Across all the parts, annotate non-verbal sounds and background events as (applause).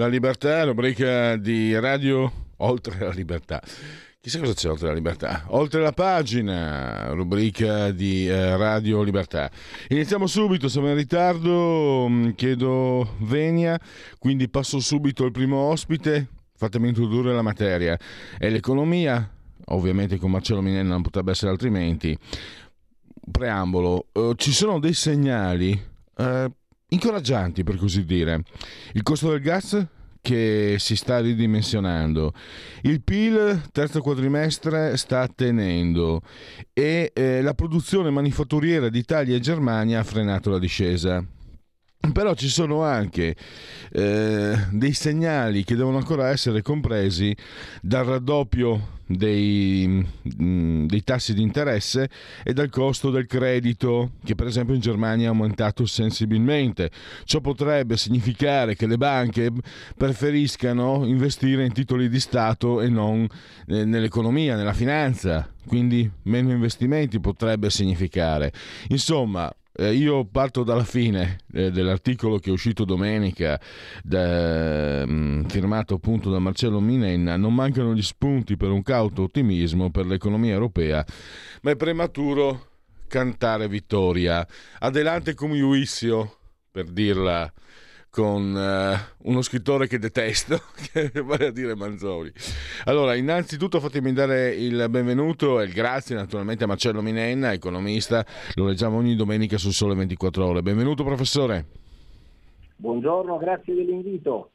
La libertà, rubrica di radio Oltre la libertà. Chissà cosa c'è oltre la libertà. Oltre la pagina, rubrica di eh, Radio Libertà. Iniziamo subito, siamo in ritardo, mm, chiedo venia, quindi passo subito al primo ospite. Fatemi introdurre la materia. È l'economia, ovviamente con Marcello Minella non potrebbe essere altrimenti. Preambolo, eh, ci sono dei segnali eh, incoraggianti per così dire. Il costo del gas che si sta ridimensionando. Il PIL terzo quadrimestre sta tenendo e eh, la produzione manifatturiera d'Italia e Germania ha frenato la discesa. Però ci sono anche eh, dei segnali che devono ancora essere compresi dal raddoppio dei, mm, dei, tassi di interesse e dal costo del credito che per esempio in Germania è aumentato sensibilmente. Ciò potrebbe significare che le banche preferiscano investire in titoli di Stato e non eh, nell'economia, nella finanza, quindi meno investimenti potrebbe significare. Insomma, eh, io parto dalla fine eh, dell'articolo che è uscito domenica, da, mh, mm, firmato appunto da Marcello Minenna. Non mancano gli spunti per un cauto ottimismo per l'economia europea, ma è prematuro cantare vittoria. Adelante come Juizio, per dirla con uh, uno scrittore che detesto, (laughs) che vale a dire Manzoni. Allora, innanzitutto fatemi dare il benvenuto e il grazie naturalmente a Marcello Minenna, economista, lo leggiamo ogni domenica su Sole 24 Ore. Benvenuto professore. Buongiorno, grazie dell'invito.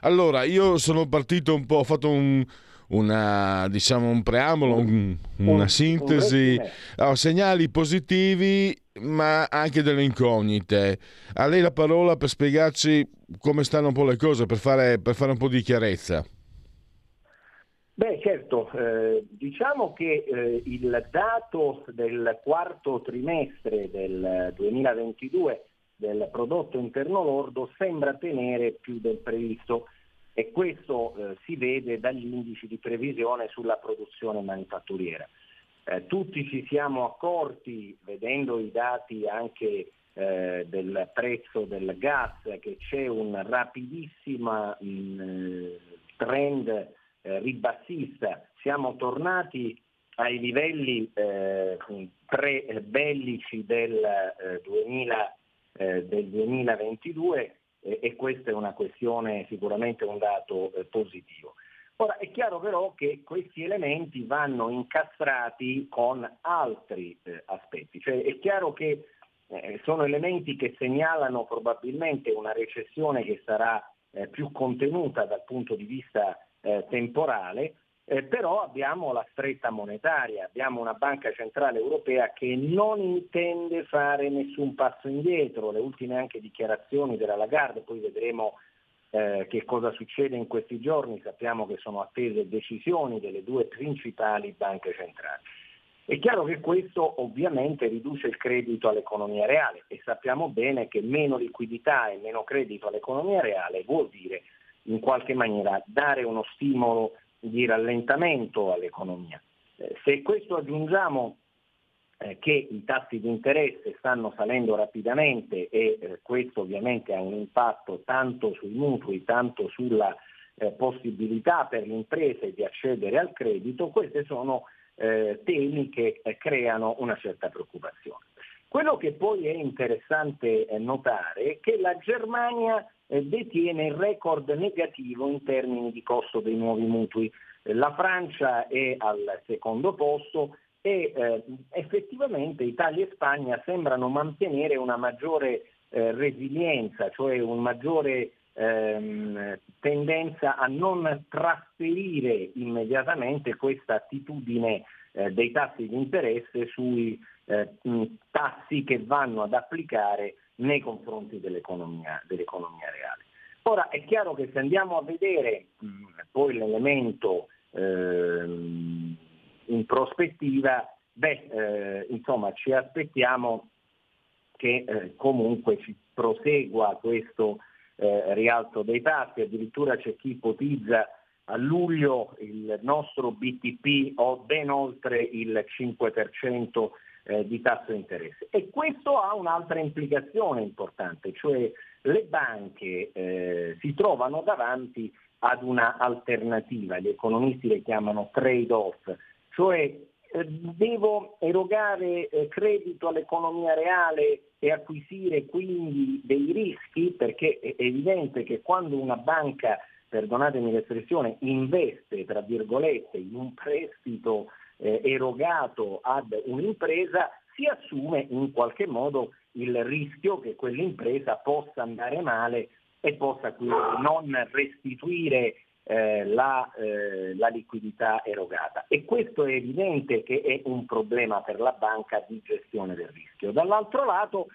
Allora, io sono partito un po', ho fatto un, una, diciamo, un preambolo, un, una sintesi, allora, segnali positivi ma anche delle incognite. A lei la parola per spiegarci come stanno un po' le cose, per fare, per fare un po' di chiarezza. Beh certo, eh, diciamo che eh, il dato del quarto trimestre del 2022 del prodotto interno lordo sembra tenere più del previsto e questo eh, si vede dagli indici di previsione sulla produzione manifatturiera. Eh, tutti ci siamo accorti, vedendo i dati anche eh, del prezzo del gas, che c'è un rapidissimo mm, trend eh, ribassista. Siamo tornati ai livelli eh, pre-bellici del, 2000, eh, del 2022 e questa è una questione, sicuramente un dato eh, positivo. Ora è chiaro però che questi elementi vanno incastrati con altri eh, aspetti, cioè è chiaro che eh, sono elementi che segnalano probabilmente una recessione che sarà eh, più contenuta dal punto di vista eh, temporale, eh, però abbiamo la stretta monetaria, abbiamo una banca centrale europea che non intende fare nessun passo indietro, le ultime anche dichiarazioni della Lagarde, poi vedremo eh, che cosa succede in questi giorni, sappiamo che sono attese decisioni delle due principali banche centrali. È chiaro che questo ovviamente riduce il credito all'economia reale e sappiamo bene che meno liquidità e meno credito all'economia reale vuol dire in qualche maniera dare uno stimolo di rallentamento all'economia. Eh, se questo aggiungiamo eh, che i tassi di interesse stanno salendo rapidamente e eh, questo ovviamente ha un impatto tanto sui mutui, tanto sulla eh, possibilità per le imprese di accedere al credito, questi sono temi che creano una certa preoccupazione. Quello che poi è interessante notare è che la Germania detiene il record negativo in termini di costo dei nuovi mutui. La Francia è al secondo posto, e eh, effettivamente Italia e Spagna sembrano mantenere una maggiore eh, resilienza, cioè un maggiore ehm, tendenza a non trasferire immediatamente questa attitudine eh, dei tassi di interesse sui eh, tassi che vanno ad applicare nei confronti dell'economia, dell'economia reale. Ora è chiaro che se andiamo a vedere mh, poi l'elemento ehm, in prospettiva, beh, eh, insomma ci aspettiamo che eh, comunque si prosegua questo eh, rialzo dei tassi, addirittura c'è chi ipotizza a luglio il nostro BTP o ben oltre il 5% eh, di tasso di interesse. E questo ha un'altra implicazione importante, cioè le banche eh, si trovano davanti ad una alternativa, gli economisti le chiamano trade-off, cioè eh, devo erogare eh, credito all'economia reale e acquisire quindi dei rischi, perché è evidente che quando una banca, perdonatemi l'espressione, investe, tra virgolette, in un prestito eh, erogato ad un'impresa, si assume in qualche modo il rischio che quell'impresa possa andare male e possa quindi non restituire eh, la, eh, la, liquidità erogata. E questo è evidente che è un problema per la banca di gestione del rischio. Dall'altro lato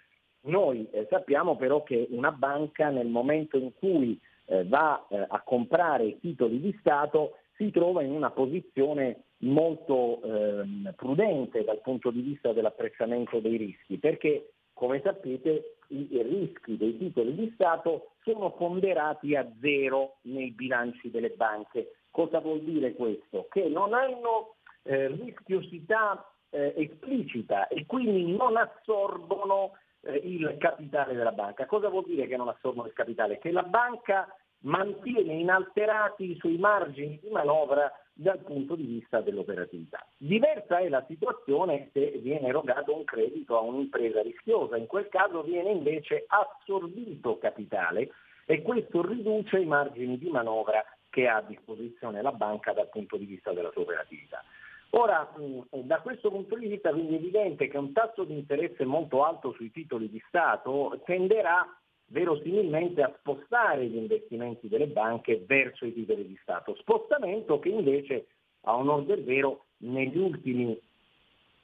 noi eh, sappiamo però che una banca nel momento in cui eh, va eh, a comprare titoli di Stato si trova in una posizione molto ehm, prudente dal punto di vista dell'apprezzamento dei rischi, perché come sapete i rischi dei titoli di Stato sono ponderati a zero nei bilanci delle banche. Cosa vuol dire questo? Che non hanno eh, rischiosità eh, esplicita e quindi non assorbono eh, il capitale della banca. Cosa vuol dire che non assorbono il capitale? Che la banca mantiene inalterati i suoi margini di manovra dal punto di vista dell'operatività. Diversa è la situazione se viene erogato un credito a un'impresa rischiosa, in quel caso viene invece assorbito capitale e questo riduce i margini di manovra che ha a disposizione la banca dal punto di vista della sua operatività. Ora, da questo punto di vista quindi è evidente che un tasso di interesse molto alto sui titoli di Stato tenderà verosimilmente a spostare gli investimenti delle banche verso i titoli di Stato, spostamento che invece a onor del vero negli ultimi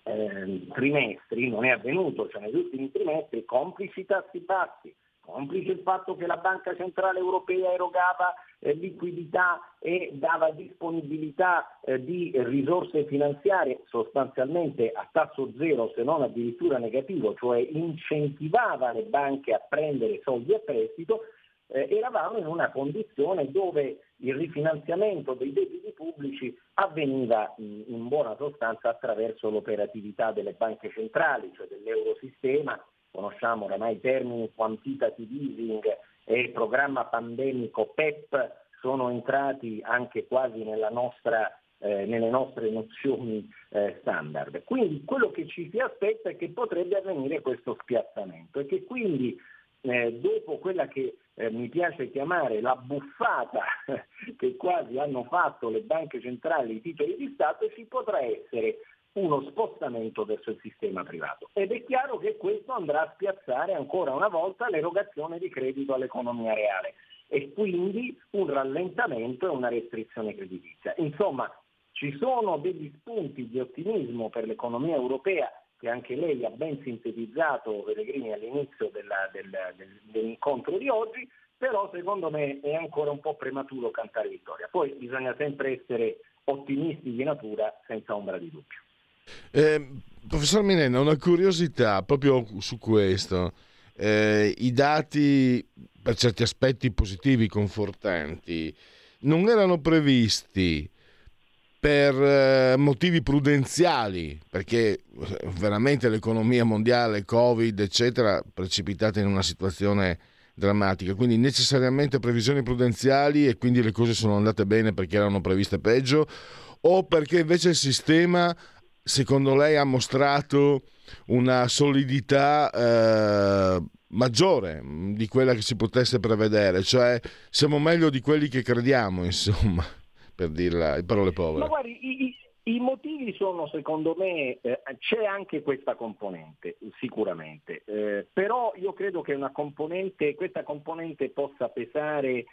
eh, trimestri non è avvenuto, cioè negli ultimi trimestri complici tassi bassi, complice il fatto che la Banca Centrale Europea erogava eh, liquidità e dava disponibilità eh, di risorse finanziarie sostanzialmente a tasso zero se non addirittura negativo, cioè incentivava le banche a prendere soldi a prestito, eh, eravamo in una condizione dove il rifinanziamento dei debiti pubblici avveniva in, in buona sostanza attraverso l'operatività delle banche centrali, cioè dell'eurosistema conosciamo oramai i termini quantitative easing e programma pandemico PEP sono entrati anche quasi nostra, eh, nelle nostre nozioni eh, standard. Quindi quello che ci si aspetta è che potrebbe avvenire questo spiazzamento e che quindi eh, dopo quella che eh, mi piace chiamare la buffata (laughs) che quasi hanno fatto le banche centrali, i titoli di Stato, ci potrà essere uno spostamento verso il sistema privato. Ed è chiaro che questo andrà a spiazzare ancora una volta l'erogazione di credito all'economia reale e quindi un rallentamento e una restrizione creditizia. Insomma, ci sono degli spunti di ottimismo per l'economia europea che anche lei ha ben sintetizzato Pellegrini all'inizio della, del, del, dell'incontro di oggi, però secondo me è ancora un po' prematuro cantare vittoria. Poi bisogna sempre essere ottimisti di natura senza ombra di dubbio. Eh, professor Minenna, una curiosità proprio su questo. Eh, I dati per certi aspetti positivi, confortanti, non erano previsti per eh, motivi prudenziali, perché eh, veramente l'economia mondiale, Covid, eccetera, precipitata in una situazione drammatica, quindi necessariamente previsioni prudenziali e quindi le cose sono andate bene perché erano previste peggio o perché invece il sistema secondo lei ha mostrato una solidità eh, maggiore di quella che si potesse prevedere, cioè siamo meglio di quelli che crediamo, (laughs) insomma, per dirla in parole povere. Ma guardi, i, i, motivi sono secondo me, eh, c'è anche questa componente, sicuramente, eh, però io credo che componente, questa componente possa pesare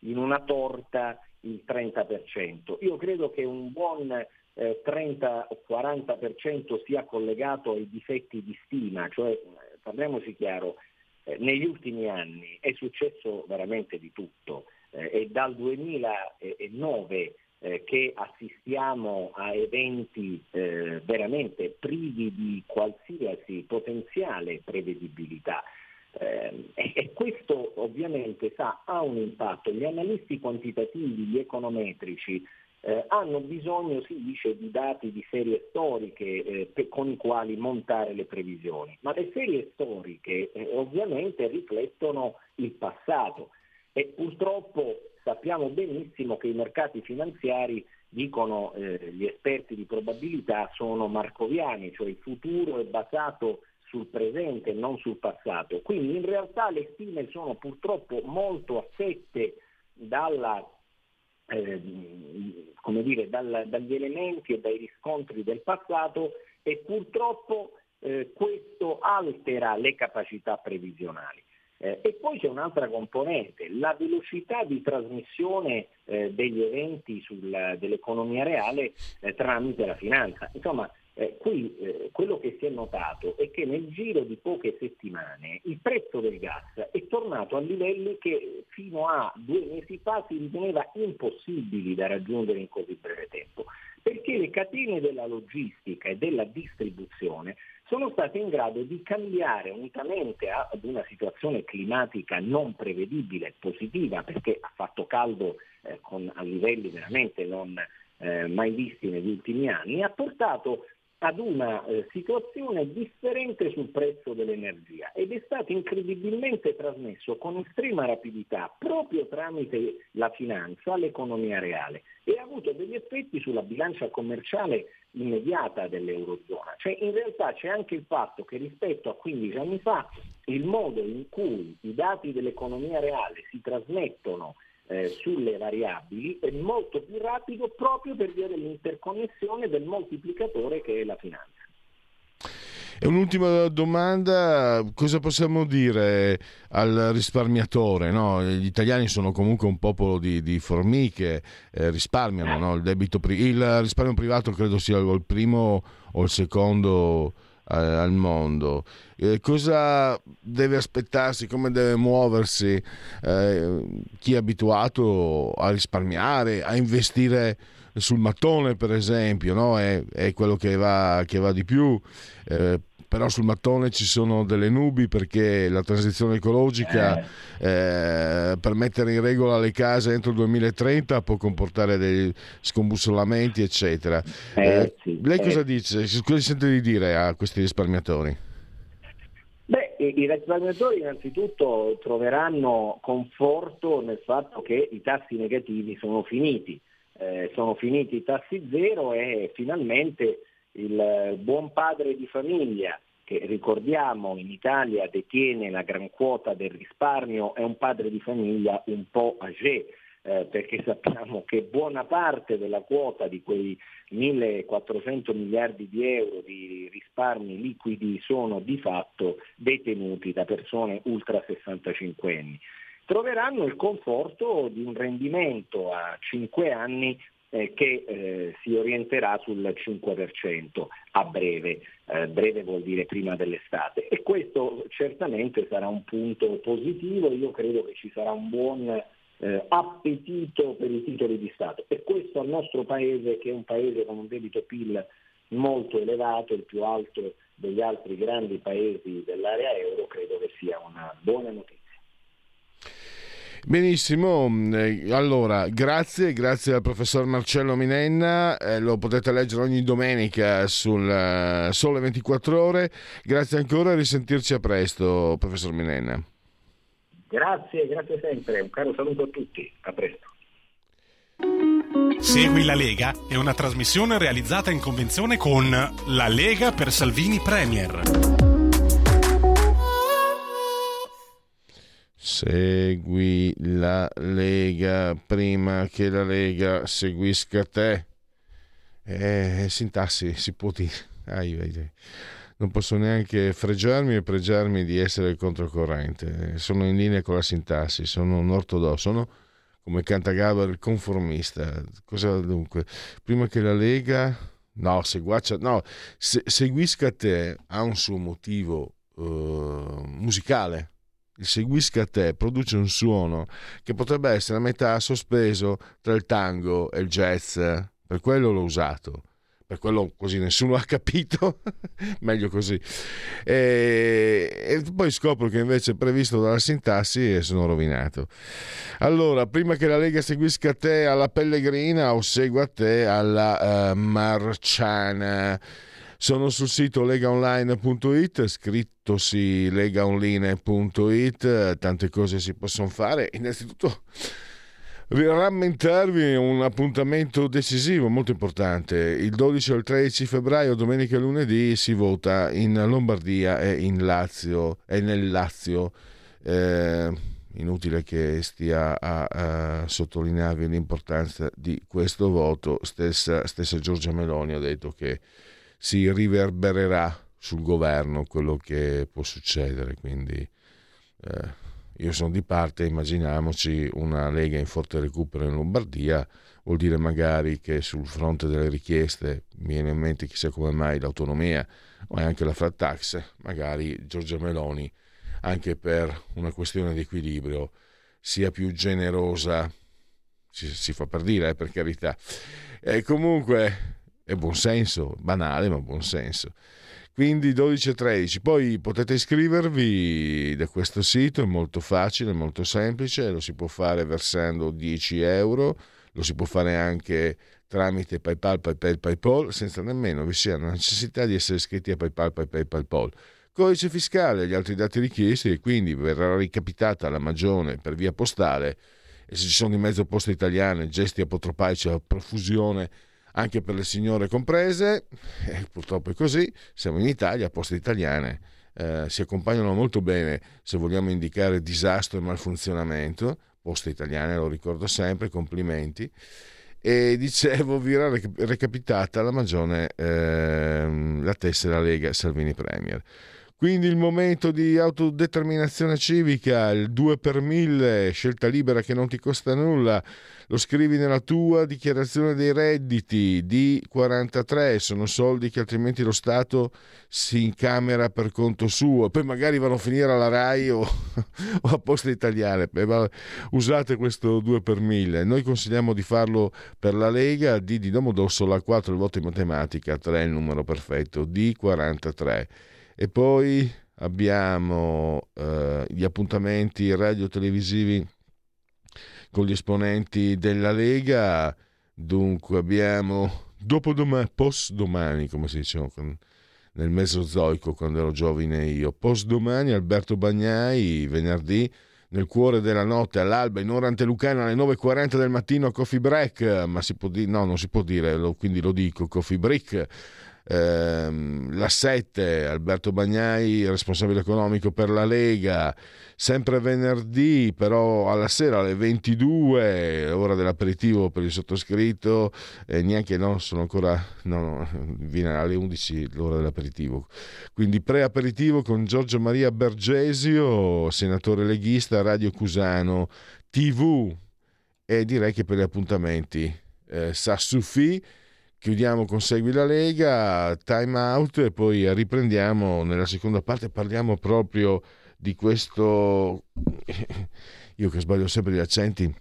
in una torta il 30%. Io credo che un buon eh, 30-40% sia collegato ai difetti di stima, cioè parliamoci chiaro, eh, negli ultimi anni è successo veramente di tutto eh, e dal 2009 eh, che assistiamo a eventi eh, veramente privi di qualsiasi potenziale prevedibilità. Eh, e questo ovviamente sa, ha un impatto. Gli analisti quantitativi, gli econometrici eh, hanno bisogno, si dice, di dati di serie storiche eh, per, con i quali montare le previsioni, ma le serie storiche eh, ovviamente riflettono il passato e purtroppo sappiamo benissimo che i mercati finanziari, dicono eh, gli esperti di probabilità, sono marcoviani, cioè il futuro è basato sul presente e non sul passato. Quindi in realtà le stime sono purtroppo molto affette dalla, eh, dire, dal, dagli elementi e dai riscontri del passato e purtroppo eh, questo altera le capacità previsionali. Eh, e poi c'è un'altra componente, la velocità di trasmissione eh, degli eventi sul, dell'economia reale eh, tramite la finanza. Insomma, eh, qui eh, quello che si è notato è che nel giro di poche settimane il prezzo del gas è tornato a livelli che fino a due mesi fa si riteneva impossibili da raggiungere in così breve tempo, perché le catene della logistica e della distribuzione sono state in grado di cambiare unitamente ad una situazione climatica non prevedibile, positiva, perché ha fatto caldo eh, con, a livelli veramente non eh, mai visti negli ultimi anni, ha portato ad una eh, situazione differente sul prezzo dell'energia ed è stato incredibilmente trasmesso con estrema rapidità proprio tramite la finanza all'economia reale e ha avuto degli effetti sulla bilancia commerciale immediata dell'Eurozona. Cioè in realtà c'è anche il fatto che rispetto a 15 anni fa il modo in cui i dati dell'economia reale si trasmettono eh, sulle variabili è molto più rapido proprio per via dell'interconnessione del moltiplicatore che è la finanza. E un'ultima domanda, cosa possiamo dire al risparmiatore? No? Gli italiani sono comunque un popolo di, di formiche, eh, risparmiano, no? il, debito, il risparmio privato credo sia il primo o il secondo al mondo. Eh, cosa deve aspettarsi, come deve muoversi eh, chi è abituato a risparmiare, a investire sul mattone per esempio, no? è, è, quello che va, che va di più. Eh, però sul mattone ci sono delle nubi perché la transizione ecologica eh. Eh, per mettere in regola le case entro il 2030 può comportare dei scombussolamenti eccetera. Eh, eh sì, lei cosa eh. dice? Cosa sente di dire a questi risparmiatori? Beh, i risparmiatori innanzitutto troveranno conforto nel fatto che i tassi negativi sono finiti, eh, sono finiti i tassi zero e finalmente il buon padre di famiglia che ricordiamo in Italia detiene la gran quota del risparmio, è un padre di famiglia un po' âgé, eh, perché sappiamo che buona parte della quota di quei 1400 miliardi di euro di risparmi liquidi sono di fatto detenuti da persone ultra 65 anni. Troveranno il conforto di un rendimento a 5 anni eh, che eh, si orienterà sul 5% a breve, eh, breve vuol dire prima dell'estate. E questo certamente sarà un punto positivo, io credo che ci sarà un buon eh, appetito per i titoli di Stato. E questo al nostro paese che è un paese con un debito PIL molto elevato, il più alto degli altri grandi paesi dell'area euro, credo che sia una buona notizia. Benissimo, eh, allora grazie, grazie al professor Marcello Minenna, eh, lo potete leggere ogni domenica sul uh, Sole 24 ore, grazie ancora e risentirci a presto professor Minenna. Grazie, grazie sempre, un caro saluto a tutti, a presto. Segui la Lega è una trasmissione realizzata in convenzione con La Lega per Salvini Premier. Segui la Lega prima che la Lega seguisca te. Eh, sintassi, si può dire. Ai, ai, ai. Non posso neanche fregiarmi e pregiarmi di essere controcorrente. Sono in linea con la sintassi, sono un ortodosso, sono come canta Gaber conformista. Cosa dunque? Prima che la Lega... No, seguaccia, no, se, seguisca te ha un suo motivo uh, musicale. Il seguisca te produce un suono che potrebbe essere a metà sospeso tra il tango e il jazz. Per quello l'ho usato per quello così nessuno ha capito, (laughs) meglio così. E, e, poi scopro che invece è previsto dalla sintassi e sono rovinato. Allora, prima che la Lega seguisca te alla Pellegrina o segua te alla uh, Marciana. Sono sul sito legaonline.it, scrittosi legaonline.it, tante cose si possono fare. Innanzitutto rammentarvi un appuntamento decisivo, molto importante. Il 12 e il 13 febbraio, domenica e lunedì, si vota in Lombardia e in Lazio e nel Lazio. Eh, inutile che stia a, a, sottolinearvi l'importanza di questo voto. Stessa, stessa Giorgia Meloni ha detto che si riverbererà sul governo quello che può succedere. Quindi. Eh, io sono di parte, immaginiamoci una Lega in forte recupero in Lombardia, vuol dire magari che sul fronte delle richieste, mi viene in mente chissà come mai l'autonomia o anche la flat tax, magari Giorgia Meloni, anche per una questione di equilibrio, sia più generosa, si, si fa per dire, eh, per carità. E comunque è buonsenso, banale ma buonsenso quindi 12 e 13. Poi potete iscrivervi da questo sito, è molto facile, molto semplice, lo si può fare versando 10 euro, lo si può fare anche tramite PayPal, PayPal, PayPal, senza nemmeno vi sia la necessità di essere iscritti a PayPal, PayPal, PayPal. Codice fiscale e gli altri dati richiesti e quindi verrà ricapitata la magione per via postale e se ci sono di mezzo poste italiane, gesti apotropaici a profusione anche per le signore comprese, eh, purtroppo è così, siamo in Italia, poste italiane eh, si accompagnano molto bene se vogliamo indicare disastro e malfunzionamento, poste italiane lo ricordo sempre, complimenti, e dicevo vi era recapitata la magione, eh, la tessera Lega Salvini Premier. Quindi il momento di autodeterminazione civica, il 2 per 1000, scelta libera che non ti costa nulla, lo scrivi nella tua dichiarazione dei redditi di 43, sono soldi che altrimenti lo Stato si incamera per conto suo, poi magari vanno a finire alla RAI o, (laughs) o a Poste Italiane, usate questo 2 per 1000, noi consigliamo di farlo per la Lega, D di Domodossola, 4 il voto in matematica, 3 il numero perfetto, D43 e poi abbiamo eh, gli appuntamenti radio-televisivi con gli esponenti della Lega. Dunque abbiamo dopodomani, post domani, come si dice nel Mesozoico quando ero giovane io, post domani Alberto Bagnai, venerdì nel cuore della notte all'alba in ora antelucana alle 9.40 del mattino a Coffee Break, ma si può dire, no non si può dire, quindi lo dico, Coffee Break ehm, la 7 Alberto Bagnai responsabile economico per la Lega. Sempre venerdì però alla sera alle 22 ora dell'aperitivo per il sottoscritto. E neanche no sono ancora no, no viene alle 11 l'ora dell'aperitivo. Quindi pre-aperitivo con Giorgio Maria Bergesio senatore leghista Radio Cusano TV e direi che per gli appuntamenti eh, Sassufi chiudiamo con Segui la Lega, time out e poi riprendiamo nella seconda parte, parliamo proprio di questo, (laughs) io che sbaglio sempre gli accenti,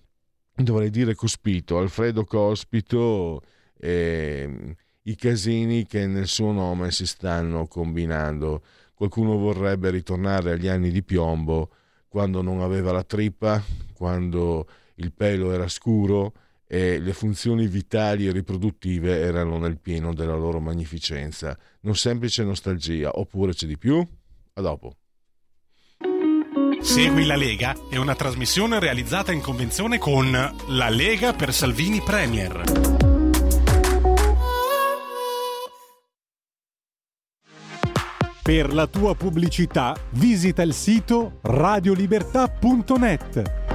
dovrei dire Cospito, Alfredo Cospito e i casini che nel suo nome si stanno combinando. Qualcuno vorrebbe ritornare agli anni di piombo, quando non aveva la trippa, quando il pelo era scuro, e le funzioni vitali e riproduttive erano nel pieno della loro magnificenza. Non semplice nostalgia, oppure c'è di più? A dopo. Segui la Lega è una trasmissione realizzata in convenzione con La Lega per Salvini Premier. Per la tua pubblicità visita il sito radiolibertà.net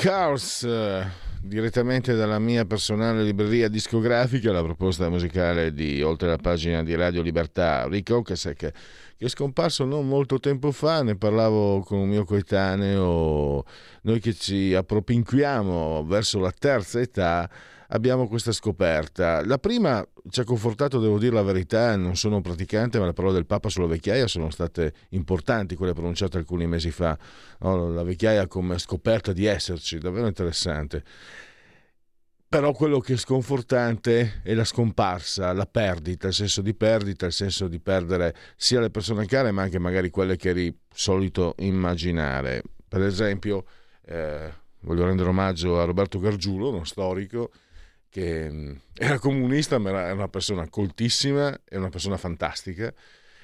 Cars eh, direttamente dalla mia personale libreria discografica la proposta musicale di oltre la pagina di Radio Libertà Rick Ocasek che è scomparso non molto tempo fa ne parlavo con un mio coetaneo noi che ci appropinquiamo verso la terza età abbiamo questa scoperta. La prima ci ha confortato, devo dire la verità, non sono un praticante, ma le parole del Papa sulla vecchiaia sono state importanti, quelle pronunciate alcuni mesi fa. La vecchiaia come scoperta di esserci, davvero interessante. Però quello che è sconfortante è la scomparsa, la perdita, il senso di perdita, il senso di perdere sia le persone care, ma anche magari quelle che eri solito immaginare. Per esempio, eh, voglio rendere omaggio a Roberto Gargiulo, uno storico, che mm, era comunista ma era una persona coltissima e una persona fantastica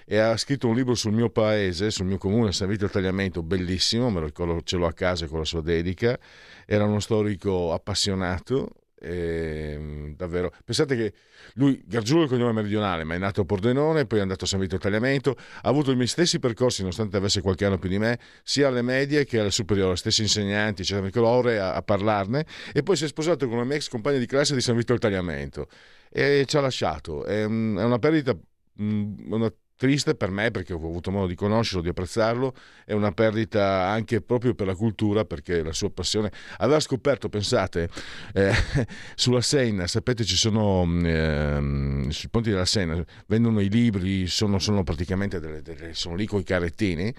e ha scritto un libro sul mio paese, sul mio comune, San Vito al Tagliamento, bellissimo, me lo ricordo, ce l'ho a casa con la sua dedica, era uno storico appassionato e, ehm, davvero. Pensate che lui, Gargiulo è il cognome meridionale, ma è nato a Pordenone, poi è andato a San Vito Tagliamento, ha avuto i miei stessi percorsi, nonostante avesse qualche anno più di me, sia alle medie che alle superiori, stessi insegnanti, c'erano ore a, a, parlarne, e poi si è sposato con una mia ex compagna di classe di San Vito Tagliamento e ci ha lasciato. È, è una perdita, una triste per me perché ho avuto modo di conoscerlo, di apprezzarlo, è una perdita anche proprio per la cultura perché la sua passione aveva scoperto, pensate, eh, (laughs) sulla Senna, sapete ci sono eh, sui ponti della Senna, vendono i libri, sono, sono praticamente delle, delle, sono lì con i carrettini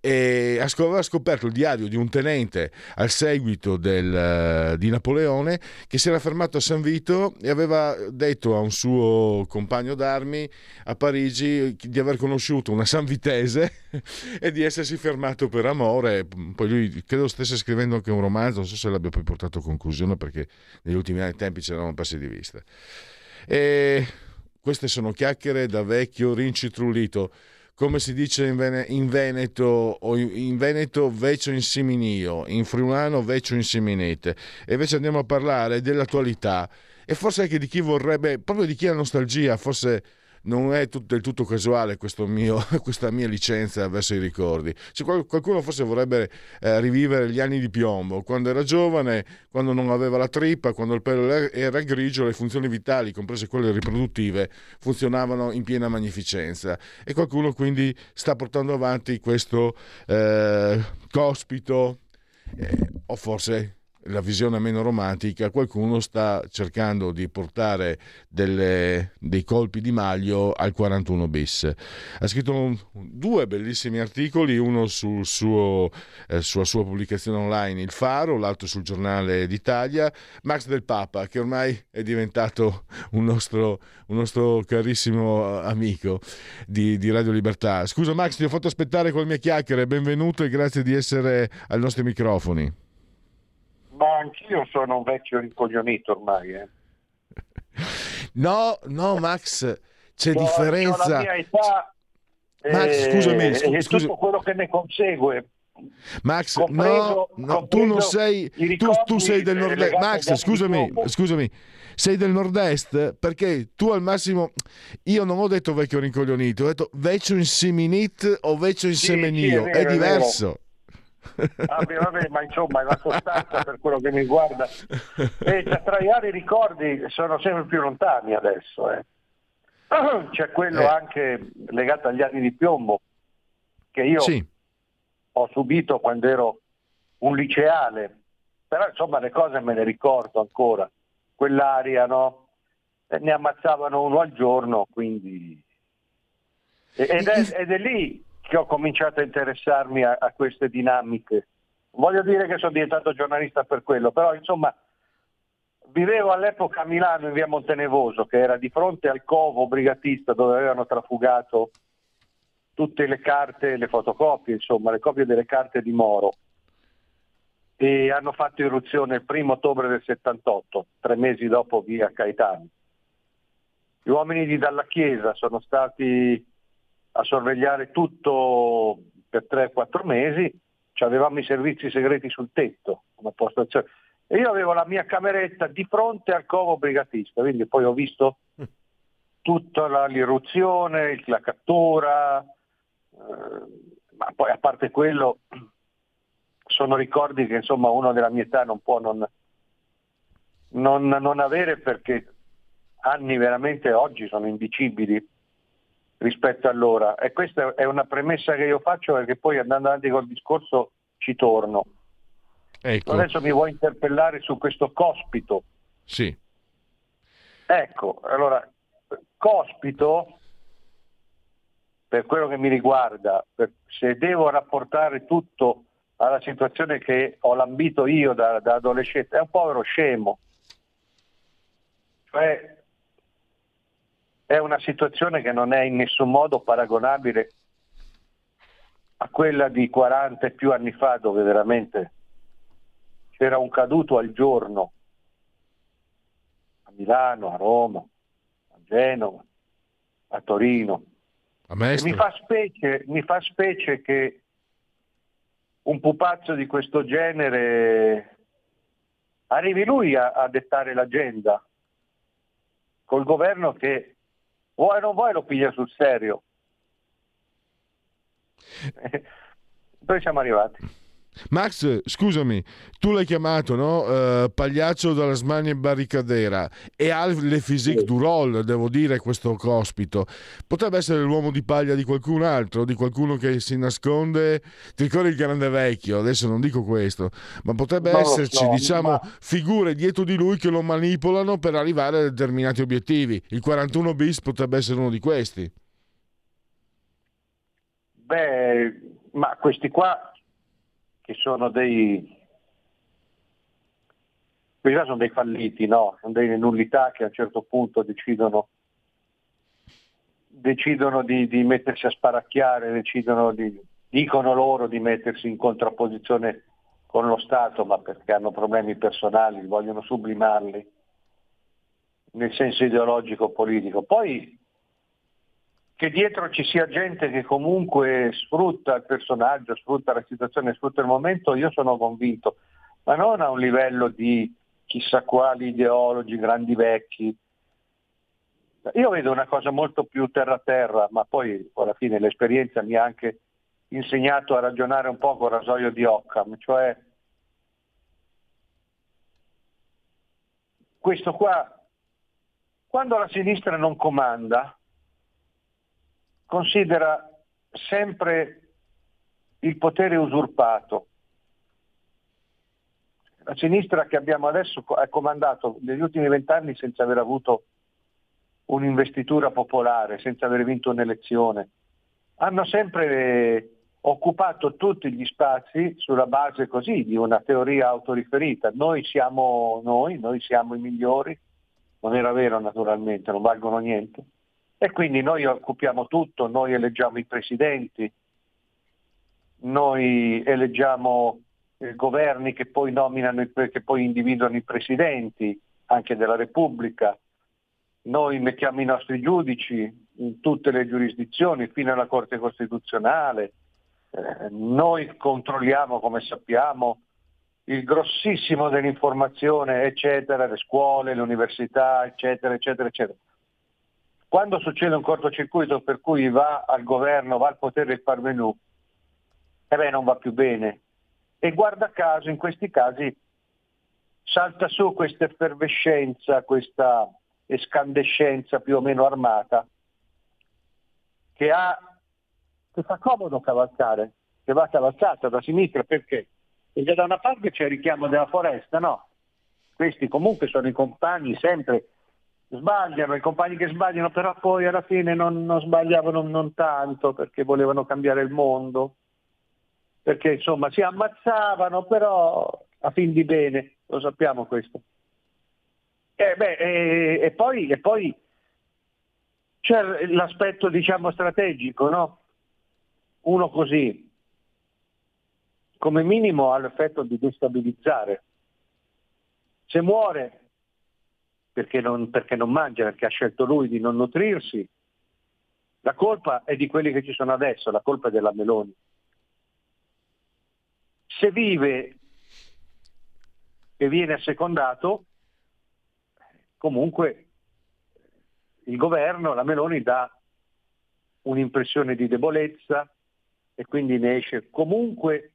e aveva scoperto il diario di un tenente al seguito del, di Napoleone che si era fermato a San Vito e aveva detto a un suo compagno d'armi a Parigi di aver conosciuto una sanvitese (laughs) e di essersi fermato per amore. Poi lui credo stesse scrivendo anche un romanzo, non so se l'abbia poi portato a conclusione perché negli ultimi tempi ci eravamo persi di vista. E queste sono chiacchiere da vecchio rincitrullito. Come si dice in, Vene- in Veneto, o in, in Veneto vecchio insiminio, in friulano vecchio insiminete. E invece andiamo a parlare dell'attualità e forse anche di chi vorrebbe, proprio di chi ha nostalgia, forse non è del tutto casuale mio, (laughs) questa mia licenza verso i ricordi. Cioè, qualcuno forse vorrebbe eh, rivivere gli anni di piombo, quando era giovane, quando non aveva la trippa, quando il pelo era grigio, le funzioni vitali, comprese quelle riproduttive, funzionavano in piena magnificenza. E qualcuno quindi sta portando avanti questo eh, cospito, eh, o forse la visione meno romantica, qualcuno sta cercando di portare delle, dei colpi di maglio al 41 bis. Ha scritto due bellissimi articoli, uno sul suo, eh, sulla sua pubblicazione online Il Faro, l'altro sul giornale d'Italia, Max del Papa, che ormai è diventato un nostro, un nostro carissimo amico di, di Radio Libertà. Scusa Max, ti ho fatto aspettare con le mie chiacchiere, benvenuto e grazie di essere ai nostri microfoni. Ma anch'io sono un vecchio rincoglionito ormai. Eh. No, no, Max, c'è no, differenza. La mia età Max, e, scusami, scu- scusa. tutto quello che ne consegue. Max, compreso, no, no tu non sei, tu, tu sei del nord-est. Max, scusami, scusami, sei del nord-est perché tu al massimo, io non ho detto vecchio rincoglionito, ho detto vecchio inseminit o vecchio insemenio, sì, sì, è, vero, è, diverso. Vabbè, vabbè, ma insomma è la costanza per quello che mi riguarda. E cioè, tra i vari ricordi sono sempre più lontani adesso. Eh. (clears throat) C'è quello eh. anche legato agli anni di piombo che io sì. ho subito quando ero un liceale, però insomma le cose me le ricordo ancora, quell'aria, no? E ne ammazzavano uno al giorno, quindi... Ed è, ed è lì che ho cominciato a interessarmi a, a queste dinamiche. Voglio dire che sono diventato giornalista per quello, però insomma vivevo all'epoca a Milano in via Montenevoso, che era di fronte al covo brigatista dove avevano trafugato tutte le carte, le fotocopie, insomma, le copie delle carte di Moro. E hanno fatto irruzione il primo ottobre del 78, tre mesi dopo via Caetano. Gli uomini di Dalla Chiesa sono stati a sorvegliare tutto per 3-4 mesi, avevamo i servizi segreti sul tetto, una postazione. E io avevo la mia cameretta di fronte al covo brigatista, quindi poi ho visto tutta la, l'irruzione, la cattura, eh, ma poi a parte quello sono ricordi che insomma uno della mia età non può non, non, non avere perché anni veramente oggi sono indicibili rispetto allora e questa è una premessa che io faccio perché poi andando avanti col discorso ci torno. Ecco, Adesso mi vuoi interpellare su questo cospito. sì. Ecco, allora, cospito, per quello che mi riguarda, per- se devo rapportare tutto alla situazione che ho lambito io da, da adolescente, è un povero scemo. Cioè, è una situazione che non è in nessun modo paragonabile a quella di 40 e più anni fa, dove veramente c'era un caduto al giorno a Milano, a Roma, a Genova, a Torino. A mi fa specie, mi fa specie che un pupazzo di questo genere arrivi lui a, a dettare l'agenda col governo che vuoi o non vuoi lo piglia sul serio. (laughs) Dove siamo arrivati? Max, scusami, tu l'hai chiamato, no? Eh, pagliaccio dalla smania barricadera e ha le physique Sì. du rôle, devo dire, questo cospito. Potrebbe essere l'uomo di paglia di qualcun altro, di qualcuno che si nasconde. Ti ricordi il grande vecchio? Adesso non dico questo, ma potrebbe lo esserci, so, diciamo, ma- figure dietro di lui che lo manipolano per arrivare a determinati obiettivi. Il 41 bis potrebbe essere uno di questi. Beh, ma questi qua che sono dei questi sono dei falliti, no? Sono delle nullità che a un certo punto decidono decidono di, di mettersi a sparacchiare, decidono di, dicono loro di mettersi in contrapposizione con lo Stato, ma perché hanno problemi personali, vogliono sublimarli nel senso ideologico politico. Poi che dietro ci sia gente che comunque sfrutta il personaggio, sfrutta la situazione, sfrutta il momento, io sono convinto, ma non a un livello di chissà quali ideologi, grandi vecchi. Io vedo una cosa molto più terra terra, ma poi alla fine l'esperienza mi ha anche insegnato a ragionare un po' con il rasoio di Occam, cioè questo qua, quando la sinistra non comanda, considera sempre il potere usurpato. La sinistra che abbiamo adesso ha comandato negli ultimi vent'anni senza aver avuto un'investitura popolare, senza aver vinto un'elezione. Hanno sempre occupato tutti gli spazi sulla base così di una teoria autoriferita. Noi siamo noi, noi siamo i migliori, non era vero naturalmente, non valgono niente. E quindi noi occupiamo tutto, noi eleggiamo i presidenti, noi eleggiamo eh, governi che poi nominano, che poi individuano i presidenti anche della Repubblica, noi mettiamo i nostri giudici in tutte le giurisdizioni fino alla Corte Costituzionale, Eh, noi controlliamo, come sappiamo, il grossissimo dell'informazione, eccetera, le scuole, le università, eccetera, eccetera, eccetera. Quando succede un cortocircuito per cui va al governo, va al potere il parvenu, e beh, non va più bene. E guarda caso, in questi casi salta su questa effervescenza, questa escandescenza più o meno armata, che, ha, che fa comodo cavalcare, che va cavalcata da sinistra perché? Perché da una parte c'è il richiamo della foresta, no? Questi comunque sono i compagni sempre sbagliano, i compagni che sbagliano, però poi alla fine non, non sbagliavano non tanto perché volevano cambiare il mondo, perché insomma si ammazzavano, però a fin di bene, lo sappiamo questo. E, beh, e, e poi, e poi c'è l'aspetto diciamo strategico, no? Uno così, come minimo ha l'effetto di destabilizzare. Se muore perché non, perché non mangia, perché ha scelto lui di non nutrirsi, la colpa è di quelli che ci sono adesso, la colpa è della Meloni. Se vive e viene assecondato, comunque il governo, la Meloni dà un'impressione di debolezza e quindi ne esce comunque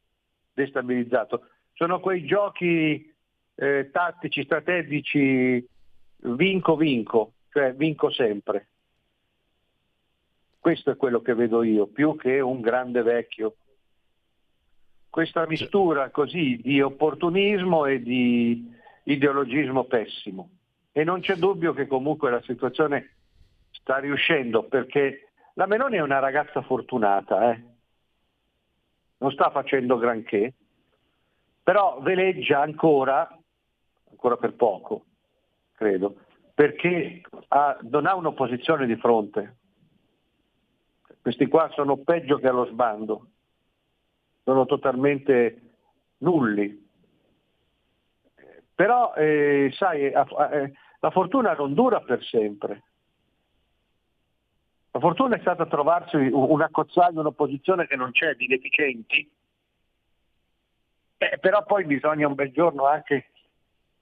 destabilizzato. Sono quei giochi eh, tattici, strategici, vinco, vinco, cioè vinco sempre. Questo è quello che vedo io, più che un grande vecchio. Questa mistura così di opportunismo e di ideologismo pessimo. E non c'è dubbio che comunque la situazione sta riuscendo perché la Meloni è una ragazza fortunata, eh? non sta facendo granché, però veleggia ancora, ancora per poco, credo, perché ha- non ha un'opposizione di fronte. Questi qua sono peggio che allo sbando, sono totalmente nulli. Però, eh, sai, a- eh, la fortuna non dura per sempre. La fortuna è stata trovarsi un accozzaglia, un'opposizione che non c'è di deficienti, eh, però poi bisogna un bel giorno anche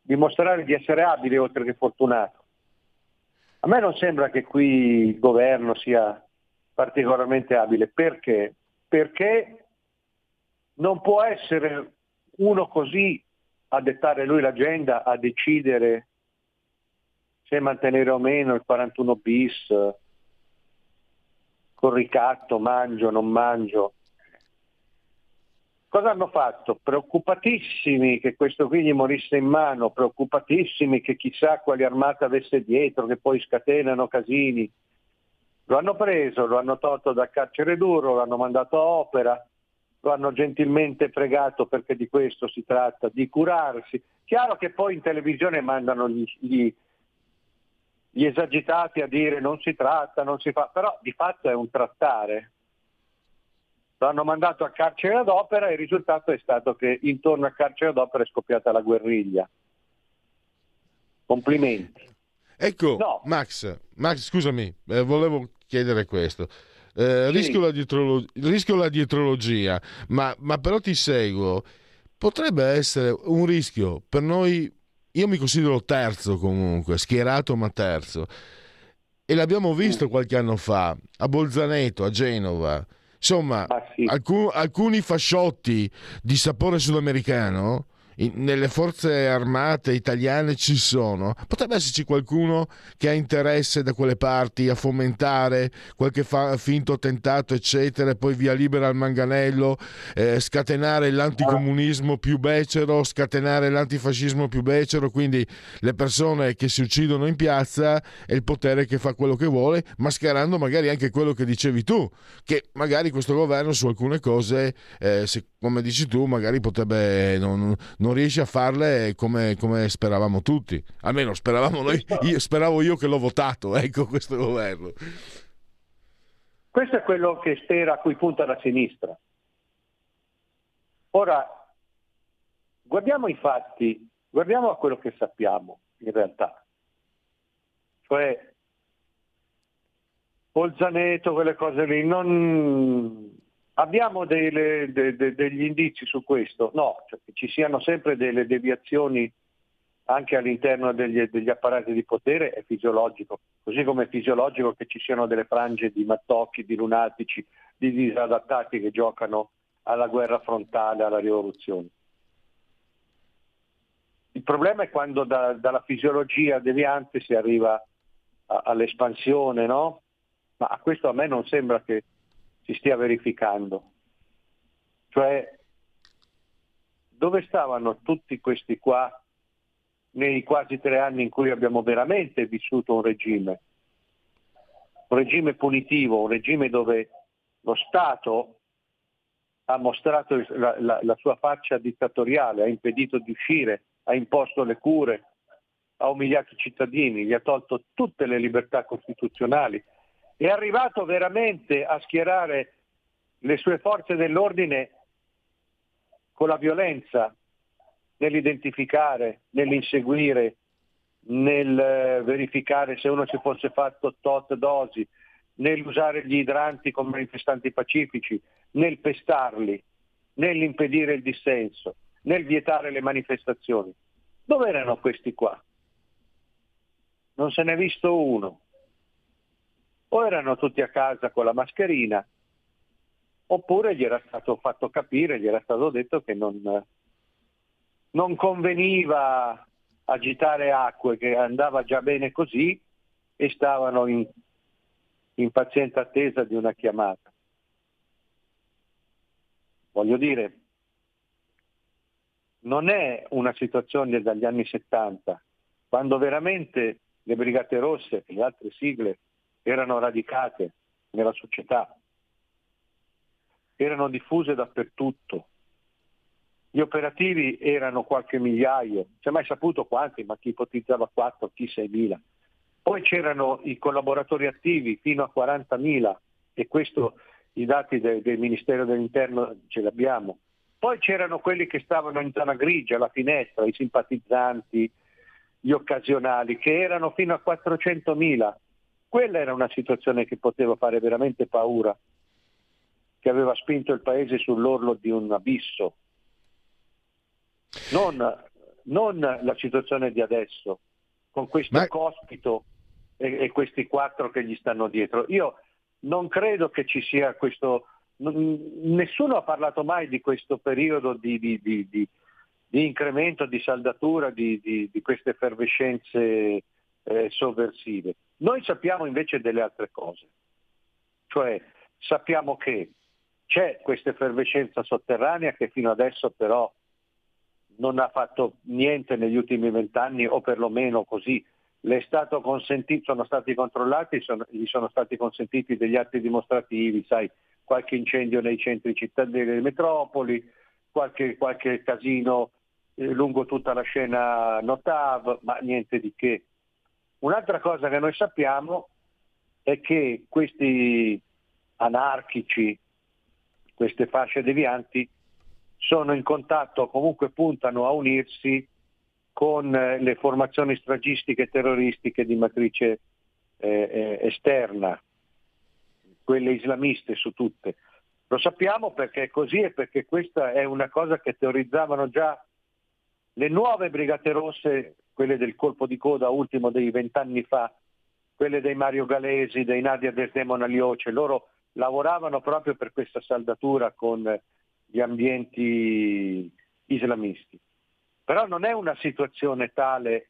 dimostrare di essere abile oltre che fortunato. A me non sembra che qui il governo sia particolarmente abile. Perché? Perché non può essere uno così a dettare lui l'agenda, a decidere se mantenere o meno il 41 bis, con ricatto, mangio, non mangio. Cosa hanno fatto? Preoccupatissimi che questo qui gli morisse in mano, preoccupatissimi che chissà quali armate avesse dietro, che poi scatenano casini. Lo hanno preso, lo hanno tolto dal carcere duro, lo hanno mandato a opera, lo hanno gentilmente pregato perché di questo si tratta, di curarsi. Chiaro che poi in televisione mandano gli, gli, gli esagitati a dire non si tratta, non si fa, però di fatto è un trattare. Lo hanno mandato a carcere ad opera e il risultato è stato che intorno al carcere ad opera è scoppiata la guerriglia. Complimenti. Ecco, No. Max, Max, scusami, eh, volevo chiedere questo. Eh, Sì. rischio, la dietrolo- rischio la dietrologia, ma, ma però ti seguo. Potrebbe essere un rischio per noi. Io mi considero terzo comunque, schierato ma terzo. E l'abbiamo visto qualche anno fa a Bolzaneto, a Genova. Insomma, Ma sì. alcu- alcuni fasciotti di sapore sudamericano in- nelle forze armate italiane ci sono. Potrebbe esserci qualcuno che ha interesse da quelle parti a fomentare qualche fa- finto attentato, eccetera, e poi via libera al manganello, eh, scatenare l'anticomunismo più becero, scatenare l'antifascismo più becero, quindi le persone che si uccidono in piazza e il potere che fa quello che vuole, mascherando magari anche quello che dicevi tu, che magari questo governo su alcune cose, eh, se- come dici tu, magari potrebbe non, non riesce a farle come, come speravamo tutti. Almeno speravamo noi, io, speravo io che l'ho votato, ecco, questo governo. Questo è quello che spera a cui punta la sinistra. Ora, guardiamo i fatti, guardiamo a quello che sappiamo in realtà. Cioè, Bolzaneto, quelle cose lì, non... abbiamo delle- de- de- degli indizi su questo? No, cioè che ci siano sempre delle deviazioni anche all'interno degli, degli apparati di potere è fisiologico, così come è fisiologico che ci siano delle frange di mattocchi, di lunatici, di disadattati che giocano alla guerra frontale, alla rivoluzione. Il problema è quando da- dalla fisiologia deviante si arriva a- all'espansione, no? Ma questo a me non sembra che si stia verificando. Cioè, dove stavano tutti questi qua nei quasi tre anni in cui abbiamo veramente vissuto un regime? Un regime punitivo, un regime dove lo Stato ha mostrato la, la- la sua faccia dittatoriale, ha impedito di uscire, ha imposto le cure, ha umiliato i cittadini, gli ha tolto tutte le libertà costituzionali. È arrivato veramente a schierare le sue forze dell'ordine con la violenza nell'identificare, nell'inseguire, nel eh, verificare se uno si fosse fatto tot dosi, nell'usare gli idranti con manifestanti pacifici, nel pestarli, nell'impedire il dissenso, nel vietare le manifestazioni. Dove erano questi qua? Non se n'è visto uno. O erano tutti a casa con la mascherina, oppure gli era stato fatto capire, gli era stato detto che non, non conveniva agitare acque, che andava già bene così e stavano in, in paziente attesa di una chiamata. Voglio dire, non è una situazione dagli anni 70, quando veramente le Brigate Rosse e le altre sigle erano radicate nella società, erano diffuse dappertutto. Gli operativi erano qualche migliaio, si è mai saputo quanti, ma chi ipotizzava 4, chi 6.000. Poi c'erano i collaboratori attivi fino a 40.000 e questo i dati de- del Ministero dell'Interno ce li abbiamo. Poi c'erano quelli che stavano in zona grigia, alla finestra, i simpatizzanti, gli occasionali, che erano fino a 400.000. Quella era una situazione che poteva fare veramente paura, che aveva spinto il paese sull'orlo di un abisso. Non, non la situazione di adesso, con questo Ma- cospito e, e questi quattro che gli stanno dietro. Io non credo che ci sia questo, nessuno ha parlato mai di questo periodo di, di- di- di- incremento, di saldatura di, di- di queste effervescenze eh, sovversive. Noi sappiamo invece delle altre cose, cioè sappiamo che c'è questa effervescenza sotterranea che fino adesso però non ha fatto niente negli ultimi vent'anni o perlomeno così sono stati controllati, sono- gli sono stati consentiti degli atti dimostrativi, sai, qualche incendio nei centri cittadini delle metropoli, qualche, qualche casino eh, lungo tutta la scena Notav, ma niente di che. Un'altra cosa che noi sappiamo è che questi anarchici, queste fasce devianti, sono in contatto o comunque puntano a unirsi con eh, le formazioni stragistiche e terroristiche di matrice eh, eh, esterna, quelle islamiste su tutte. Lo sappiamo perché è così e perché questa è una cosa che teorizzavano già le nuove Brigate Rosse, quelle del colpo di coda ultimo dei vent'anni fa, quelle dei Mario Galesi, dei Nadia Desdemona Lioce, loro lavoravano proprio per questa saldatura con gli ambienti islamisti. Però non è una situazione tale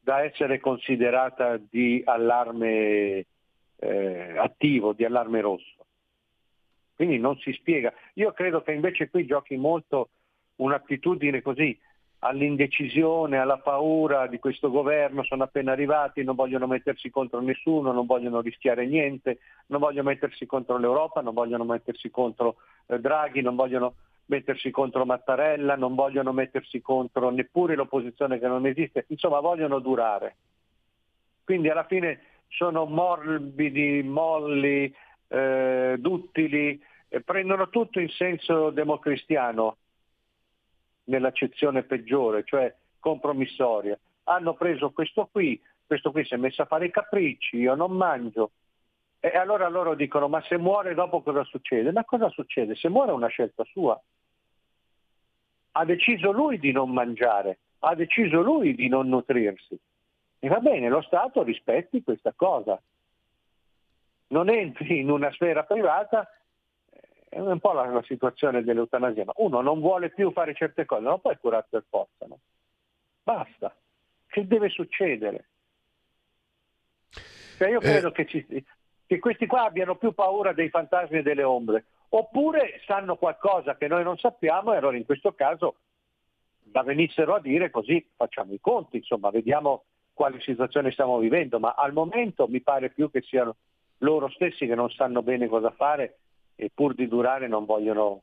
da essere considerata di allarme eh, attivo, di allarme rosso. Quindi non si spiega. Io credo che invece qui giochi molto un'attitudine così all'indecisione, alla paura di questo governo, sono appena arrivati, non vogliono mettersi contro nessuno, non vogliono rischiare niente, non vogliono mettersi contro l'Europa, non vogliono mettersi contro eh, Draghi, non vogliono mettersi contro Mattarella, non vogliono mettersi contro neppure l'opposizione che non esiste, insomma vogliono durare. Quindi alla fine sono morbidi, molli, eh, duttili, eh, prendono tutto in senso democristiano, nell'accezione peggiore, cioè compromissoria. Hanno preso questo qui, questo qui si è messo a fare i capricci, io non mangio. E allora loro dicono, ma se muore dopo cosa succede? Ma cosa succede? Se muore è una scelta sua. Ha deciso lui di non mangiare, ha deciso lui di non nutrirsi. E va bene, lo Stato rispetti questa cosa. Non entri in una sfera privata è un po' la, la situazione dell'eutanasia, ma uno non vuole più fare certe cose, non puoi curare per forza, no? Basta. Che deve succedere? Cioè io credo che, ci- che questi qua abbiano più paura dei fantasmi e delle ombre, oppure sanno qualcosa che noi non sappiamo e allora in questo caso la venissero a dire così facciamo i conti, insomma, vediamo quale situazione stiamo vivendo, ma al momento mi pare più che siano loro stessi che non sanno bene cosa fare e pur di durare non vogliono...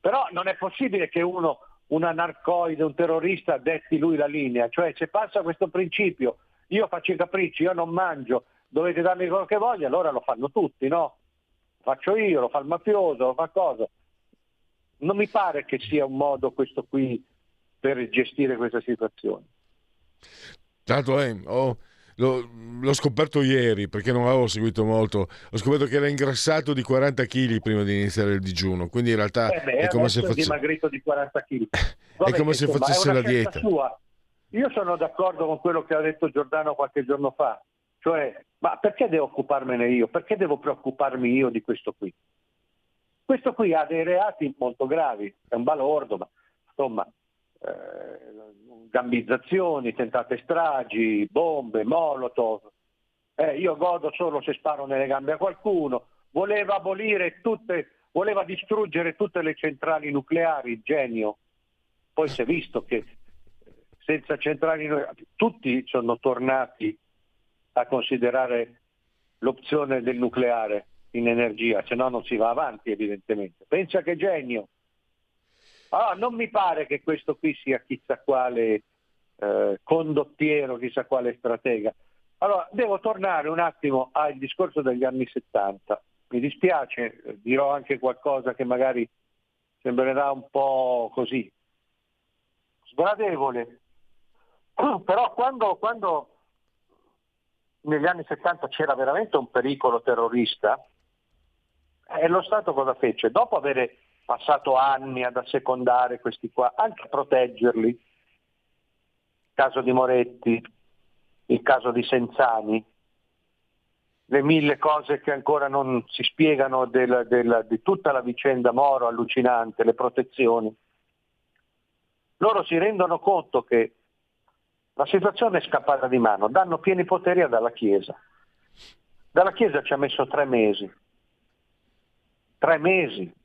Però non è possibile che uno, un anarcoide, un terrorista detti lui la linea, cioè se passa questo principio, io faccio i capricci, io non mangio, dovete darmi quello che voglio, allora lo fanno tutti, no? Lo faccio io, lo fa il mafioso, lo fa cosa. Non mi pare che sia un modo questo qui per gestire questa situazione. Tanto eh, ho- l'ho, l'ho scoperto ieri perché non avevo seguito molto. Ho scoperto che era ingrassato di 40 kg prima di iniziare il digiuno. Quindi in realtà Eh beh, è come se fosse. dimagrito di 40 kg. (laughs) È come se facesse la dieta. Sua. Io sono d'accordo con quello che ha detto Giordano qualche giorno fa, cioè, ma perché devo occuparmene io? Perché devo preoccuparmi io di questo qui? Questo qui ha dei reati molto gravi, è un balordo, ma insomma, gambizzazioni, tentate stragi, bombe, molotov. Eh, io godo solo se sparo nelle gambe a qualcuno. Voleva abolire tutte, voleva distruggere tutte le centrali nucleari, genio. Poi si è visto che senza centrali nucleari tutti sono tornati a considerare l'opzione del nucleare in energia, se no non si va avanti evidentemente. Pensa che genio. Ah, non mi pare che questo qui sia chissà quale eh, condottiero, chissà quale stratega. Allora, devo tornare un attimo al discorso degli anni 70. Mi dispiace, eh, dirò anche qualcosa che magari sembrerà un po' così, sgradevole. (clears throat) Però quando, quando negli anni 70 c'era veramente un pericolo terrorista, e lo Stato cosa fece? Dopo aver passato anni ad assecondare questi qua, anche a proteggerli, il caso di Moretti, il caso di Senzani, le mille cose che ancora non si spiegano del, del, di tutta la vicenda Moro allucinante, le protezioni, loro si rendono conto che la situazione è scappata di mano, danno pieni poteri dalla Chiesa. Dalla Chiesa ci ha messo tre mesi. Tre mesi.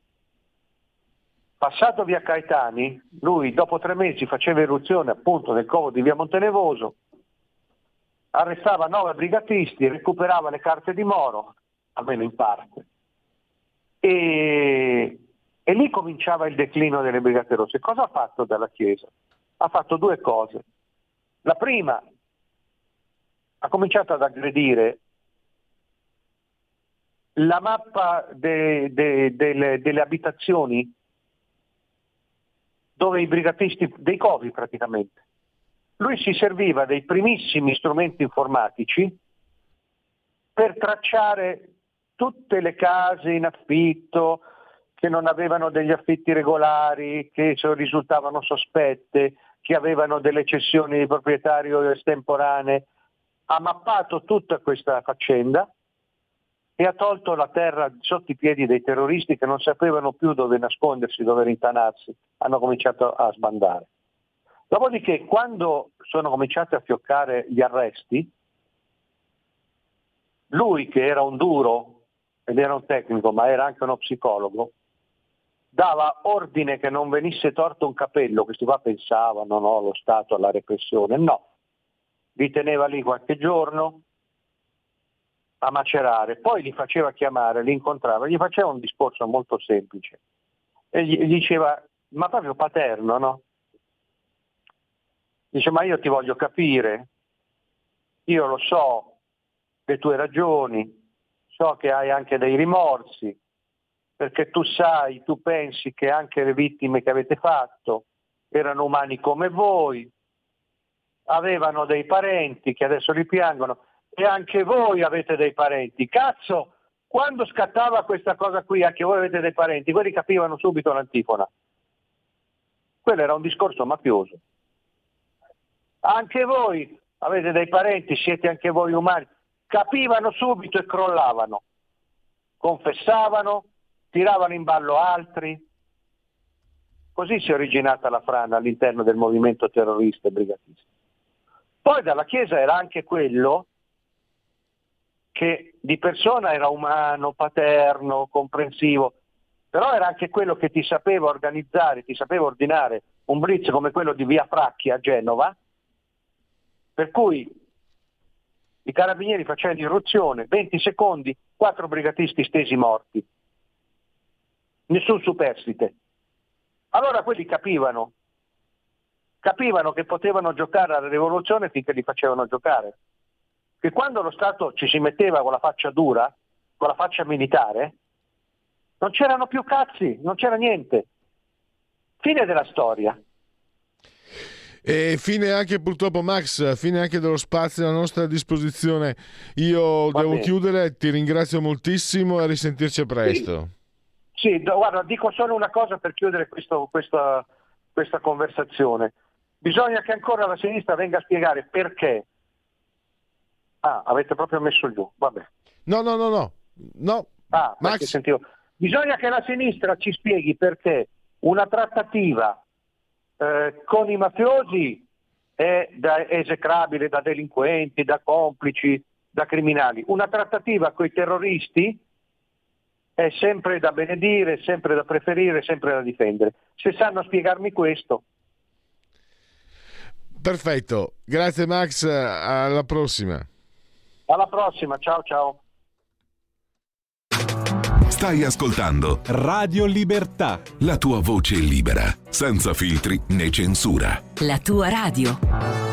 Passato via Caetani, lui dopo tre mesi faceva irruzione appunto nel covo di via Montenevoso, arrestava nove brigatisti, recuperava le carte di Moro, almeno in parte, e, e lì cominciava il declino delle Brigate Rosse. Cosa ha fatto dalla Chiesa? Ha fatto due cose. La prima, ha cominciato ad aggredire la mappa de, de, de, delle abitazioni dove i brigatisti, dei covi praticamente, lui si serviva dei primissimi strumenti informatici per tracciare tutte le case in affitto che non avevano degli affitti regolari, che risultavano sospette, che avevano delle cessioni di proprietario estemporanee, ha mappato tutta questa faccenda e ha tolto la terra sotto i piedi dei terroristi che non sapevano più dove nascondersi, dove rintanarsi, hanno cominciato a sbandare. Dopodiché, quando sono cominciati a fioccare gli arresti, lui che era un duro ed era un tecnico, ma era anche uno psicologo, dava ordine che non venisse torto un capello, questi qua pensavano no, lo Stato alla repressione, no, li teneva lì qualche giorno a macerare, poi li faceva chiamare, li incontrava, gli faceva un discorso molto semplice e gli diceva, ma proprio paterno, no? Dice, ma io ti voglio capire, io lo so, le tue ragioni, so che hai anche dei rimorsi, perché tu sai, tu pensi che anche le vittime che avete fatto erano umani come voi, avevano dei parenti che adesso li piangono e anche voi avete dei parenti. Cazzo, quando scattava questa cosa qui, anche voi avete dei parenti, quelli capivano subito l'antifona. Quello era un discorso mafioso. Anche voi avete dei parenti, siete anche voi umani. Capivano subito e crollavano. Confessavano, tiravano in ballo altri. Così si è originata la frana all'interno del movimento terrorista e brigatista. Poi dalla Chiesa era anche quello che di persona era umano, paterno, comprensivo, però era anche quello che ti sapeva organizzare, ti sapeva ordinare un blitz come quello di Via Fracchi a Genova, per cui i carabinieri facevano irruzione, 20 secondi, quattro brigatisti stesi morti nessun superstite. Allora quelli capivano, capivano che potevano giocare alla rivoluzione finché li facevano giocare. Che quando lo Stato ci si metteva con la faccia dura, con la faccia militare, non c'erano più cazzi, non c'era niente. Fine della storia. E fine anche purtroppo Max, fine anche dello spazio a nostra disposizione. Io Va devo bene. chiudere, ti ringrazio moltissimo e a risentirci presto. Sì, do- guarda, dico solo una cosa per chiudere questo- questa, questa conversazione. Bisogna che ancora la sinistra venga a spiegare perché. Ah, avete proprio messo giù, vabbè. No, no, no, no. No, Ah, Max. sentivo. Bisogna che la sinistra ci spieghi perché una trattativa eh, con i mafiosi è da esecrabile da delinquenti, da complici, da criminali. Una trattativa con i terroristi è sempre da benedire, sempre da preferire, sempre da difendere. Se sanno spiegarmi questo, Perfetto, grazie Max, alla prossima. Alla prossima, ciao ciao. Stai ascoltando Radio Libertà. la tua voce libera, senza filtri né censura. La tua radio.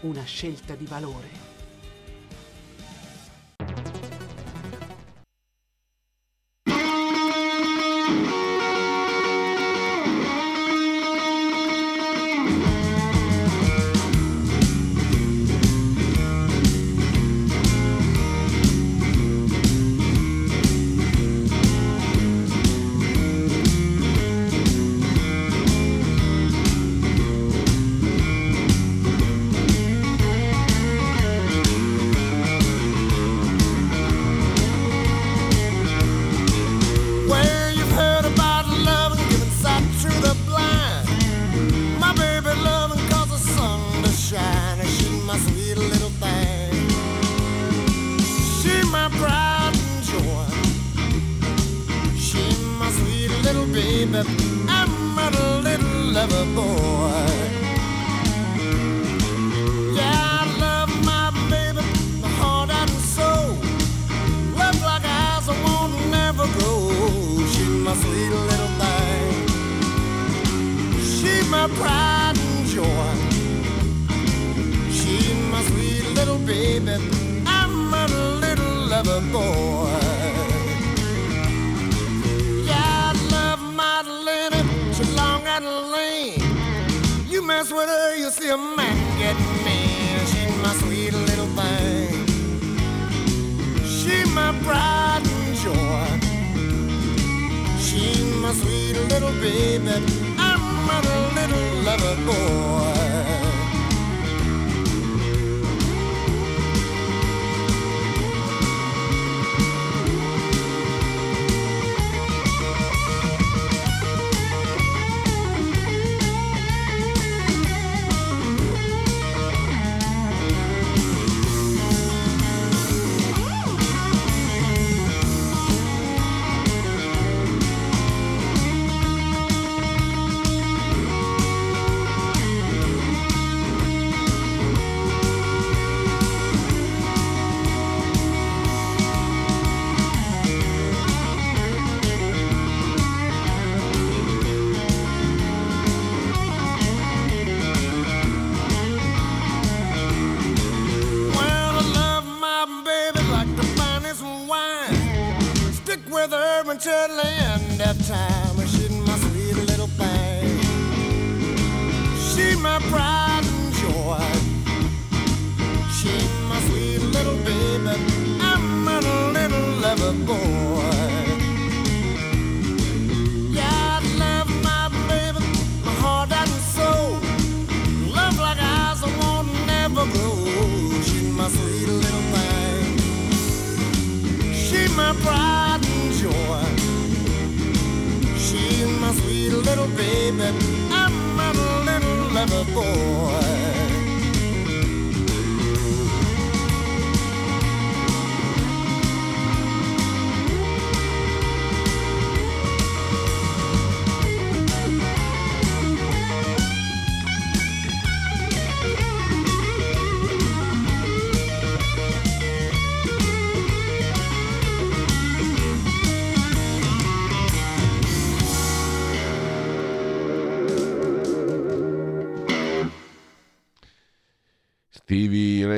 una scelta di valore. Mess with her, you see a man get mean. She's my sweet little thing. She my pride and joy. She my sweet little baby. I'm a little lover boy.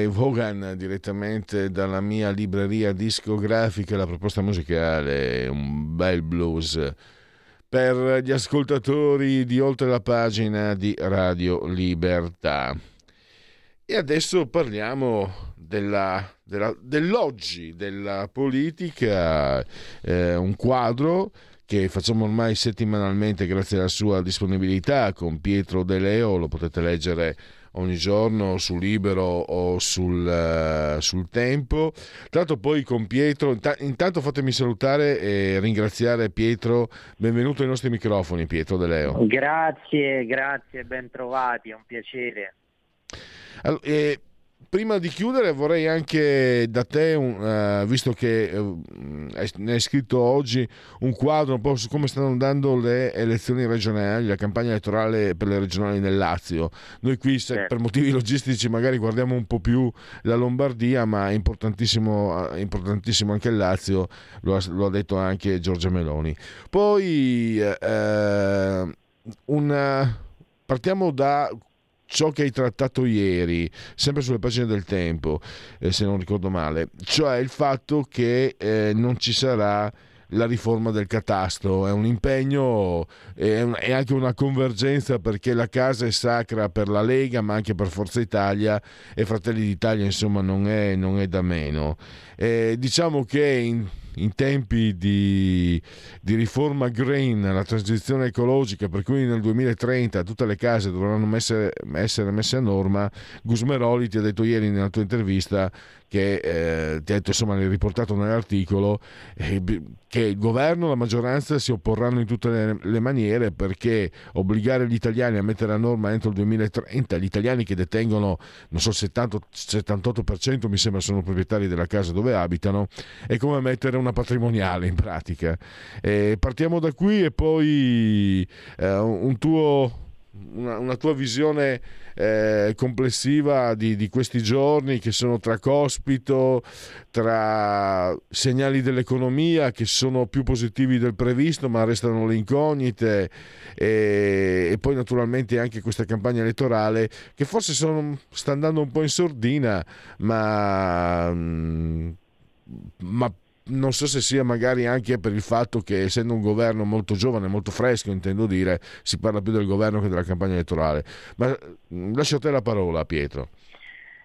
Ray Vaughan direttamente dalla mia libreria discografica, la proposta musicale, un bel blues per gli ascoltatori di oltre la pagina di Radio Libertà. E adesso parliamo della, della, dell'oggi della politica, eh, un quadro che facciamo ormai settimanalmente grazie alla sua disponibilità con Pietro De Leo, lo potete leggere ogni giorno su Libero o sul, uh, sul Tempo. L'altro poi con Pietro, intanto fatemi salutare e ringraziare Pietro, benvenuto ai nostri microfoni Pietro De Leo. Grazie, grazie, ben trovati, è un piacere. Allora, eh, prima di chiudere vorrei anche da te, uh, visto che uh, ne hai scritto oggi un quadro un po' su come stanno andando le elezioni regionali, la campagna elettorale per le regionali nel Lazio. Noi qui se, per motivi logistici magari guardiamo un po' più la Lombardia, ma è importantissimo, è importantissimo anche il Lazio, lo ha, lo ha, detto anche Giorgia Meloni. Poi uh, una, partiamo da ciò che hai trattato ieri, sempre sulle pagine del tempo, eh, se non ricordo male, cioè il fatto che eh, non ci sarà la riforma del catasto, è un impegno e anche una convergenza perché la casa è sacra per la Lega ma anche per Forza Italia e Fratelli d'Italia insomma non è, non è da meno. Eh, diciamo che in, in tempi di, di, riforma green, la transizione ecologica, per cui nel 2030 tutte le case dovranno essere, essere messe a norma, Gusmeroli ti ha detto ieri nella tua intervista che eh, insomma, l'hai riportato nell'articolo, eh, che il governo e la maggioranza si opporranno in tutte le, le, maniere perché obbligare gli italiani a mettere a norma entro il 2030, gli italiani che detengono, non so, 70, 78% mi sembra sono proprietari della casa dove abitano, è come mettere una patrimoniale in pratica. Eh, partiamo da qui e poi eh, un tuo, una, una tua visione eh, complessiva di, di, questi giorni che sono tra cospito, tra segnali dell'economia che sono più positivi del previsto ma restano le incognite e, e poi naturalmente anche questa campagna elettorale che forse sono, sta andando un po' in sordina ma, mm, ma non so se sia magari anche per il fatto che essendo un governo molto giovane, molto fresco, intendo dire, si parla più del governo che della campagna elettorale. Ma lascio a te la parola, Pietro.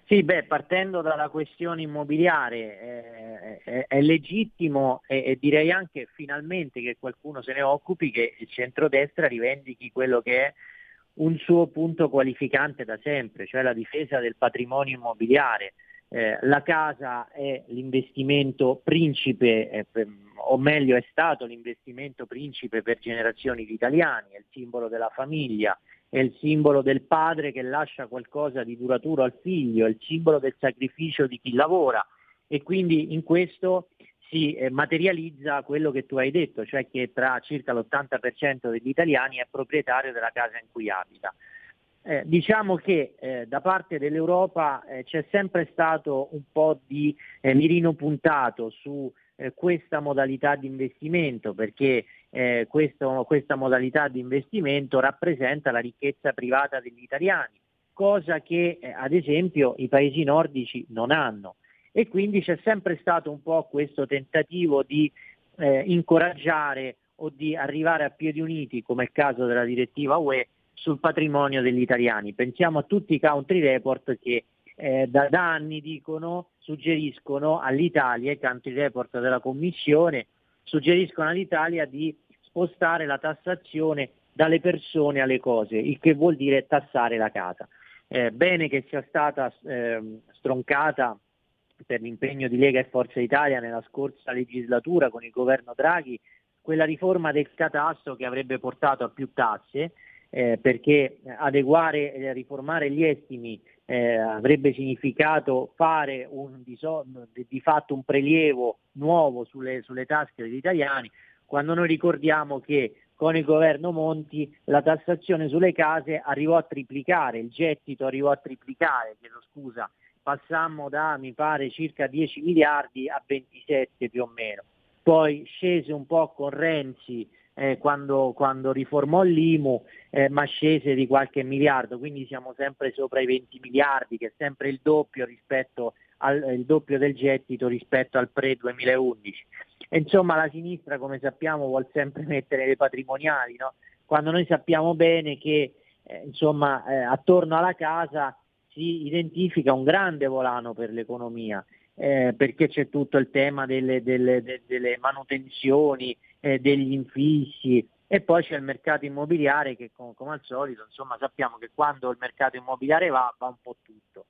Sì, beh, partendo dalla questione immobiliare eh, è, è, legittimo e, e, direi anche finalmente che qualcuno se ne occupi che il centrodestra rivendichi quello che è un suo punto qualificante da sempre, cioè la difesa del patrimonio immobiliare eh, la casa è l'investimento principe, eh, per, o meglio è stato l'investimento principe per generazioni di italiani, è il simbolo della famiglia, è il simbolo del padre che lascia qualcosa di duraturo al figlio, è il simbolo del sacrificio di chi lavora e quindi in questo si eh, materializza quello che tu hai detto, cioè che tra circa l'80% degli italiani è proprietario della casa in cui abita. Eh, diciamo che eh, da parte dell'Europa eh, c'è sempre stato un po' di eh, mirino puntato su eh, questa modalità di investimento perché eh, questo, questa modalità di investimento rappresenta la ricchezza privata degli italiani, cosa che ad esempio i paesi nordici non hanno. E quindi c'è sempre stato un po' questo tentativo di incoraggiare o di arrivare a piedi uniti, come è il caso della direttiva UE, sul patrimonio degli italiani. Pensiamo a tutti i country report che eh, da, da, anni dicono, suggeriscono all'Italia, i country report della Commissione, suggeriscono all'Italia di spostare la tassazione dalle persone alle cose, il che vuol dire tassare la casa. Eh, bene che sia stata eh, stroncata per l'impegno di Lega e Forza Italia nella scorsa legislatura con il governo Draghi quella riforma del catasto che avrebbe portato a più tasse, eh, perché adeguare e riformare gli estimi eh, avrebbe significato fare un, di, di, fatto un prelievo nuovo sulle, sulle tasche degli italiani, quando noi ricordiamo che con il governo Monti la tassazione sulle case arrivò a triplicare, il gettito arrivò a triplicare, chiedo scusa, passammo da mi pare circa 10 miliardi a 27 più o meno. Poi scese un po' con Renzi eh, quando, quando, riformò l'IMU, eh, ma scese di qualche miliardo, quindi siamo sempre sopra i 20 miliardi, che è sempre il doppio, rispetto al, il doppio del gettito rispetto al pre-2011. E insomma la sinistra, come sappiamo, vuole sempre (laughs) mettere le patrimoniali, no? quando noi sappiamo bene che eh, insomma, eh, attorno alla casa si identifica un grande volano per l'economia. Eh, perché c'è tutto il tema delle, delle, delle manutenzioni, eh, degli infissi e poi c'è il mercato immobiliare che come, come al solito insomma, sappiamo che quando il mercato immobiliare va va un po' tutto.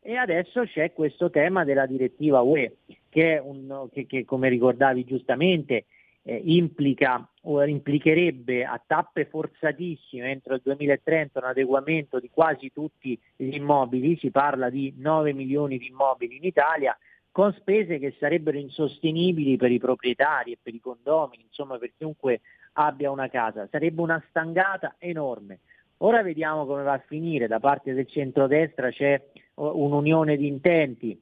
E adesso c'è questo tema della direttiva UE che, un, che, che come ricordavi giustamente eh, implica o implicherebbe a tappe forzatissime entro il 2030 un adeguamento di quasi tutti gli immobili, si parla di 9 milioni di immobili in Italia, con spese che sarebbero insostenibili per i proprietari e per i condomini, insomma per chiunque abbia una casa. Sarebbe una stangata enorme. Ora vediamo come va a finire, da parte del centrodestra c'è un'unione di intenti.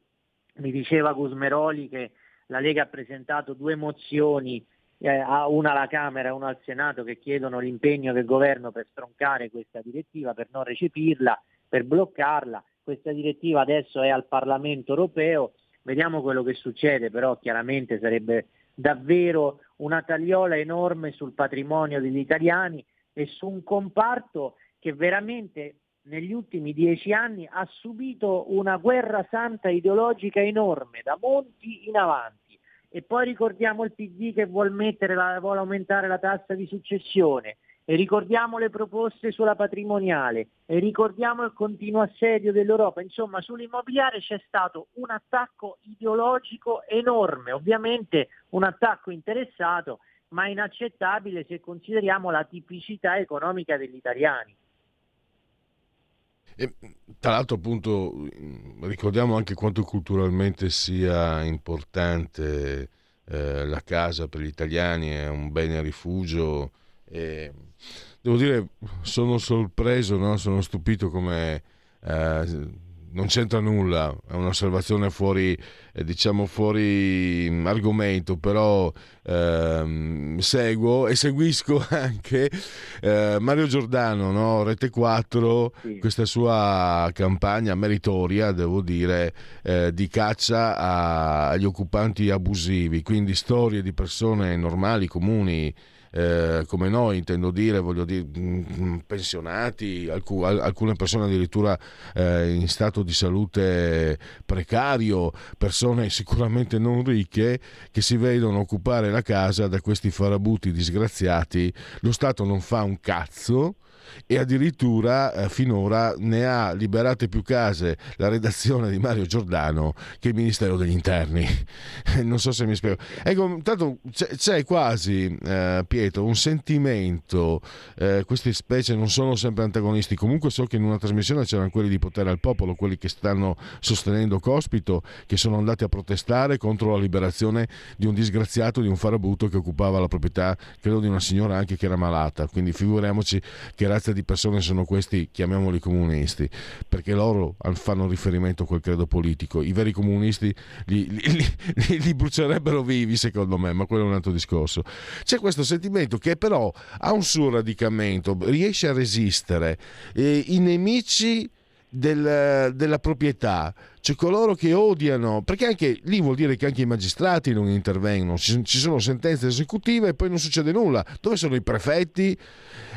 Mi diceva Gusmeroli che la Lega ha presentato due mozioni eh, una alla Camera e una al Senato che chiedono l'impegno del governo per stroncare questa direttiva, per non recepirla, per bloccarla. Questa direttiva adesso è al Parlamento europeo Vediamo quello che succede, però chiaramente sarebbe davvero una tagliola enorme sul patrimonio degli italiani e su un comparto che veramente negli ultimi dieci anni ha subito una guerra santa ideologica enorme, da Monti in avanti. E poi ricordiamo il PD che vuole, la, vuole aumentare la tassa di successione, e ricordiamo le proposte sulla patrimoniale e ricordiamo il continuo assedio dell'Europa. Insomma, sull'immobiliare c'è stato un attacco ideologico enorme, ovviamente un attacco interessato, ma inaccettabile se consideriamo la tipicità economica degli italiani. E, tra l'altro appunto ricordiamo anche quanto culturalmente sia importante eh, la casa per gli italiani, è un bene rifugio. E devo dire, sono sorpreso, no? sono stupito come eh, non c'entra nulla, è un'osservazione fuori, eh, diciamo fuori mm, argomento, però ehm, seguo e seguisco (laughs) anche eh, Mario Giordano, no? Rete 4, sì. questa sua campagna meritoria, devo dire, eh, di caccia a, agli occupanti abusivi, quindi storie di persone normali, comuni, eh, come noi, intendo dire, voglio dire, mm, mm, pensionati, alc- alcune persone addirittura eh, in stato di salute precario, persone sicuramente non ricche che si vedono occupare la casa da questi farabuti disgraziati. Lo Stato non fa un cazzo e addirittura eh, finora ne ha liberate più case la redazione di Mario Giordano che il Ministero degli Interni. (laughs) non so se mi spiego. Ecco, intanto c'è, c'è quasi, eh, Pietro, un sentimento, eh, queste specie non sono sempre antagonisti, comunque so che in una trasmissione c'erano quelli di potere al popolo, quelli che stanno sostenendo Cospito, che sono andati a protestare contro la liberazione di un disgraziato, di un farabuto che occupava la proprietà, credo di una signora anche che era malata, quindi figuriamoci che razza di persone sono questi, chiamiamoli comunisti, perché loro fanno riferimento a quel credo politico. I veri comunisti li, (laughs) li, li, li brucierebbero vivi, secondo me, ma quello è un altro discorso. C'è questo sentimento che però ha un suo radicamento, riesce a resistere. E I nemici del, della proprietà, cioè coloro che odiano, perché anche lì vuol dire che anche i magistrati non intervengono, ci, ci sono sentenze esecutive e poi non succede nulla. Dove sono i prefetti?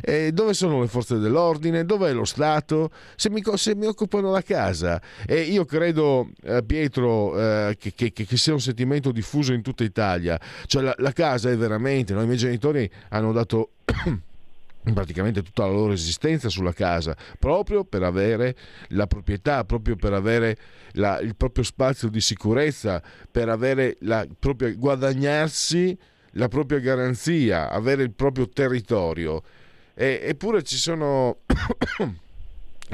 Eh, dove sono le forze dell'ordine? Dov'è lo Stato? Se mi, se mi occupano la casa. E io credo, eh, Pietro, eh, che, che, che, sia un sentimento diffuso in tutta Italia. Cioè la, la casa è veramente, i miei genitori hanno dato... praticamente tutta la loro esistenza sulla casa, proprio per avere la proprietà, proprio per avere la, il proprio spazio di sicurezza, per avere la propria, guadagnarsi la propria garanzia, avere il proprio territorio. E, eppure ci sono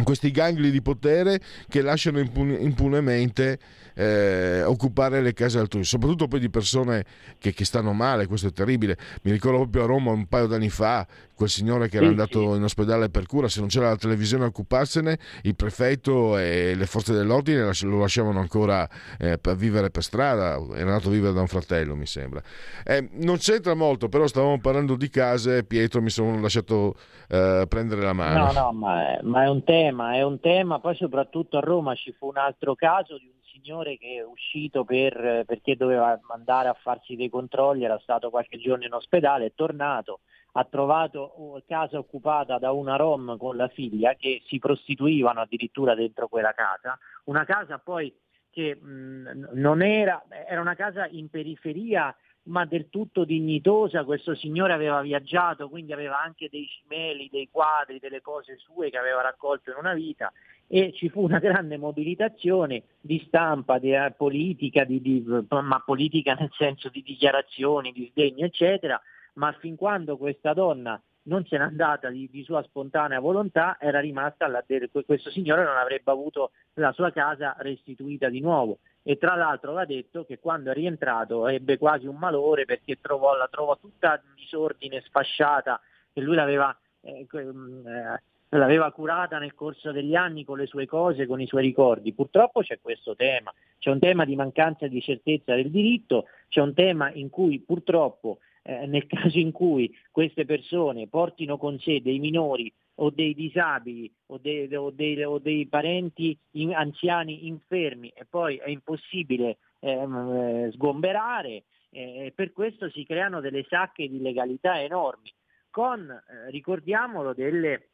questi gangli di potere che lasciano impun- impunemente eh, occupare le case altrui, soprattutto poi di persone che, che, stanno male, questo è terribile. Mi ricordo proprio a Roma un paio d'anni fa, quel signore che era Sì, andato in ospedale per cura, se non c'era la televisione a occuparsene, il prefetto e le forze dell'ordine lo lasciavano ancora eh, per vivere per strada, era andato a vivere da un fratello mi sembra. Eh, non c'entra molto, però stavamo parlando di case, Pietro mi sono lasciato eh, prendere la mano. No, no, ma è, ma è un tema, è un tema, poi soprattutto a Roma ci fu un altro caso di un signore che è uscito per, perché doveva andare a farsi dei controlli, era stato qualche giorno in ospedale, è tornato, ha trovato casa occupata da una rom con la figlia che si prostituivano addirittura dentro quella casa, una casa poi che mh, non era, era una casa in periferia ma del tutto dignitosa, questo signore aveva viaggiato, quindi aveva anche dei cimeli, dei quadri, delle cose sue che aveva raccolto in una vita e ci fu una grande mobilitazione di stampa, di eh, politica, di, di, ma politica nel senso di dichiarazioni, di sdegno, eccetera, ma fin quando questa donna non se n'è andata di, di sua spontanea volontà, era rimasta alla, questo signore non avrebbe avuto la sua casa restituita di nuovo e tra l'altro va detto che quando è rientrato ebbe quasi un malore perché trovò, la trovò tutta in disordine, sfasciata, e lui l'aveva, eh, eh, l'aveva curata nel corso degli anni con le sue cose, con i suoi ricordi. Purtroppo c'è questo tema, c'è un tema di mancanza di certezza del diritto, c'è un tema in cui purtroppo eh, nel (laughs) caso in cui queste persone portino con sé dei minori o dei disabili o dei, o dei, o dei parenti in, anziani infermi e poi è impossibile ehm, eh, sgomberare, eh, per questo si creano delle sacche di legalità enormi, con, eh, ricordiamolo, delle,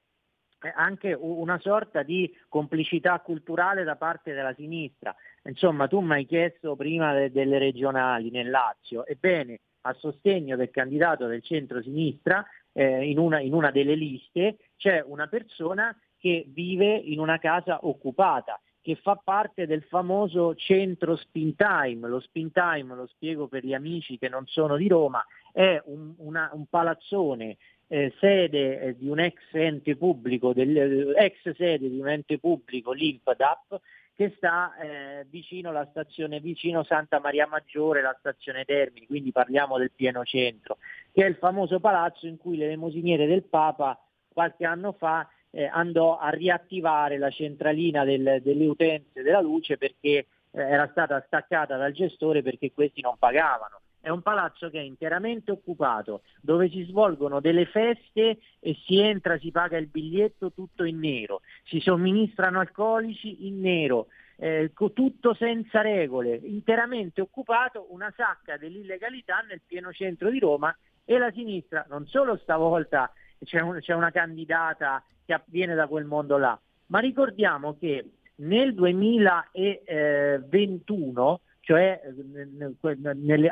eh, anche una sorta di complicità culturale da parte della sinistra. Insomma, tu mi hai chiesto prima de- delle regionali nel Lazio, ebbene, a sostegno del candidato del centro-sinistra eh, in, una, in una delle liste c'è una persona che vive in una casa occupata, che fa parte del famoso centro Spin Time. Lo Spin Time, lo spiego per gli amici che non sono di Roma, è un, una, un palazzone eh, sede eh, di un ex ente pubblico, del, ex sede di un ente pubblico, l'INPDAP, che sta eh, vicino alla stazione, vicino Santa Maria Maggiore, la stazione Termini, quindi parliamo del pieno centro, che è il famoso palazzo in cui le lemosiniere del Papa qualche anno fa eh, andò a riattivare la centralina del, delle utenze della luce perché eh, era stata staccata dal gestore perché questi non pagavano. È un palazzo che è interamente occupato, dove si svolgono delle feste e si entra, si paga il biglietto tutto in nero, si somministrano alcolici in nero, eh, tutto senza regole, interamente occupato, una sacca dell'illegalità nel pieno centro di Roma e la sinistra. Non solo stavolta c'è, un, c'è una candidata che viene da quel mondo là, ma ricordiamo che nel 2021 cioè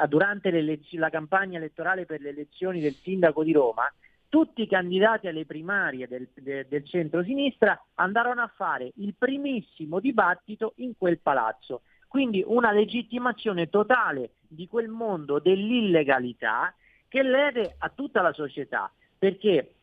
durante la campagna elettorale per le elezioni del sindaco di Roma, tutti i candidati alle primarie del, del, del centro-sinistra andarono a fare il primissimo dibattito in quel palazzo. Quindi una legittimazione totale di quel mondo dell'illegalità che lede a tutta la società, perché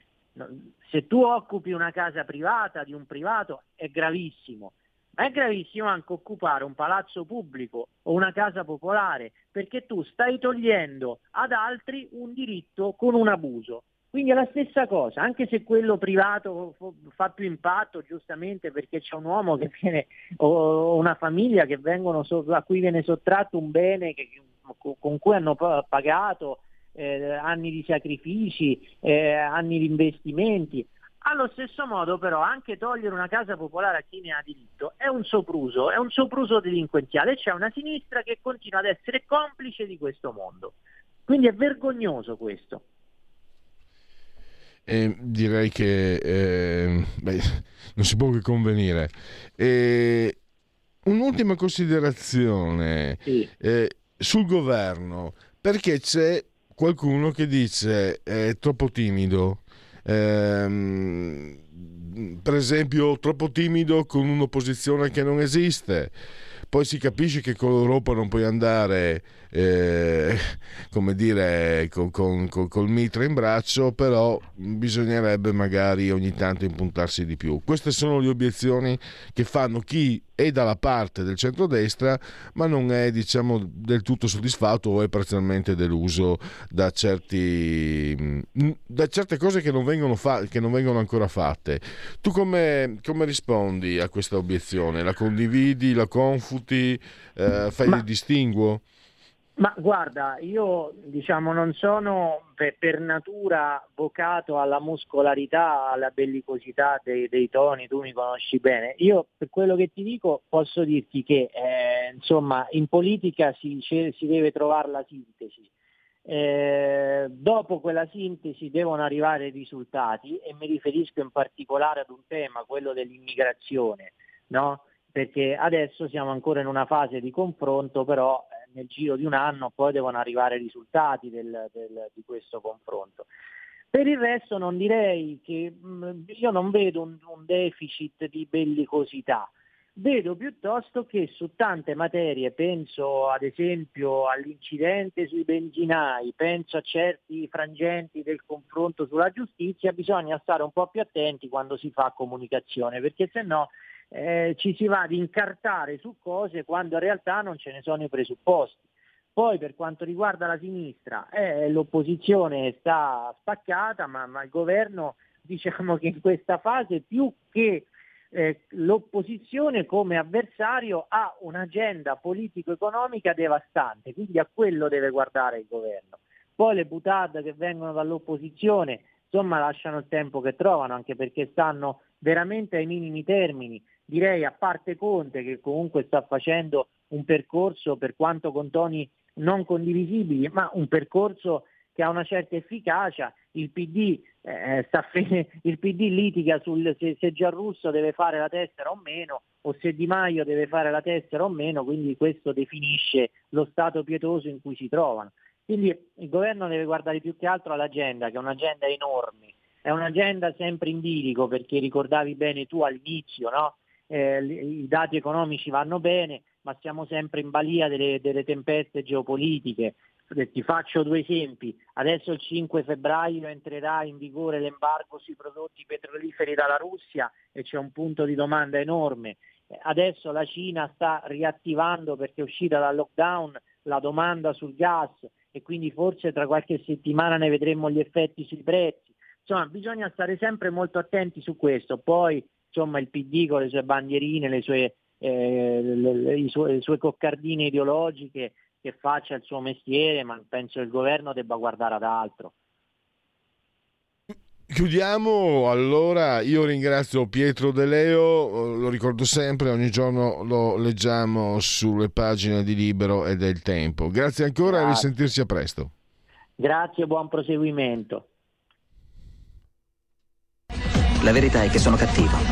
se tu occupi una casa privata di un privato è gravissimo, ma è gravissimo anche occupare un palazzo pubblico o una casa popolare perché tu stai togliendo ad altri un diritto con un abuso. Quindi è la stessa cosa, anche se quello privato fa più impatto giustamente perché c'è un uomo che viene, o una famiglia vengono, a cui viene sottratto un bene che, con cui hanno pagato eh, anni di sacrifici, eh, anni di investimenti. Allo stesso modo però anche togliere una casa popolare a chi ne ha diritto è un sopruso, è un sopruso delinquenziale, c'è una sinistra che continua ad essere complice di questo mondo. Quindi è vergognoso questo. Eh, direi che eh, beh, (laughs) non si può che convenire. Eh, un'ultima considerazione sì. sul governo, perché c'è qualcuno che dice è troppo timido ehm, per esempio troppo timido con un'opposizione che non esiste poi si capisce che con l'Europa non puoi andare, eh, come dire, con, con, con, col mitra in braccio, però bisognerebbe magari ogni tanto impuntarsi di più. Queste sono le obiezioni che fanno chi è dalla parte del centrodestra, ma non è diciamo del tutto soddisfatto o è parzialmente deluso da, certi, mm, da certe cose che non, vengono fa- che non vengono ancora fatte. Tu come, come rispondi a questa obiezione? La condividi, la confuti, eh, fai Ma- il distinguo? Ma guarda, io diciamo non sono per, per natura vocato alla muscolarità, alla bellicosità dei, dei toni, tu mi conosci bene. Io per quello che ti dico posso dirti che eh, insomma in politica si, si deve trovare la sintesi. Eh, dopo quella sintesi devono arrivare i risultati e mi riferisco in particolare ad un tema, quello dell'immigrazione, no? perché adesso siamo ancora in una fase di confronto, però nel giro di un anno poi devono arrivare i risultati del- del- di questo confronto. Per il resto non direi che io non vedo un, un deficit di bellicosità, vedo piuttosto che su tante materie, penso ad esempio all'incidente sui benzinai, penso a certi frangenti del confronto sulla giustizia, bisogna stare un po' più attenti quando si fa comunicazione, perché se no eh, ci si va ad incartare su cose quando in realtà non ce ne sono i presupposti. Poi per quanto riguarda la sinistra, eh, l'opposizione sta spaccata, ma, ma il governo (laughs) diciamo che in questa fase più che eh, l'opposizione come avversario ha un'agenda politico-economica devastante, quindi a quello deve guardare il governo. Poi le butade che vengono dall'opposizione, insomma, lasciano il tempo che trovano, anche perché stanno veramente ai minimi termini. Direi a parte Conte che comunque sta facendo un percorso per quanto con toni non condivisibili, ma un percorso che ha una certa efficacia, il PD, eh, (laughs) fe- il PD litiga sul se, se Giarrusso deve fare la tessera o meno, o se Di Maio deve fare la tessera o meno, quindi questo definisce lo stato pietoso in cui si trovano. Quindi il governo deve guardare più che altro all'agenda, che è un'agenda enorme, è un'agenda sempre in bilico, perché ricordavi bene tu all'inizio, no? Eh, i dati economici vanno bene, ma siamo sempre in balia delle, delle tempeste geopolitiche. Eh, Ti faccio due esempi. Adesso il 5 febbraio entrerà in vigore l'embargo sui prodotti petroliferi dalla Russia e c'è un punto di domanda enorme. Eh, Adesso la Cina sta riattivando perché è uscita dal lockdown la domanda sul gas e quindi forse tra qualche settimana ne vedremo gli effetti sui prezzi. Insomma, bisogna stare sempre molto attenti su questo. Poi, insomma, il PD con le sue bandierine, le sue, eh, le, le- i suoi- le sue coccardine ideologiche, che faccia il suo mestiere, ma penso che il governo debba guardare ad altro. Chiudiamo allora, io ringrazio Pietro De Leo, eh, lo ricordo sempre, ogni giorno lo leggiamo sulle pagine di Libero e del Tempo. Grazie ancora e a Grazie. risentirci a presto. Grazie e buon proseguimento. La verità è che sono cattivo.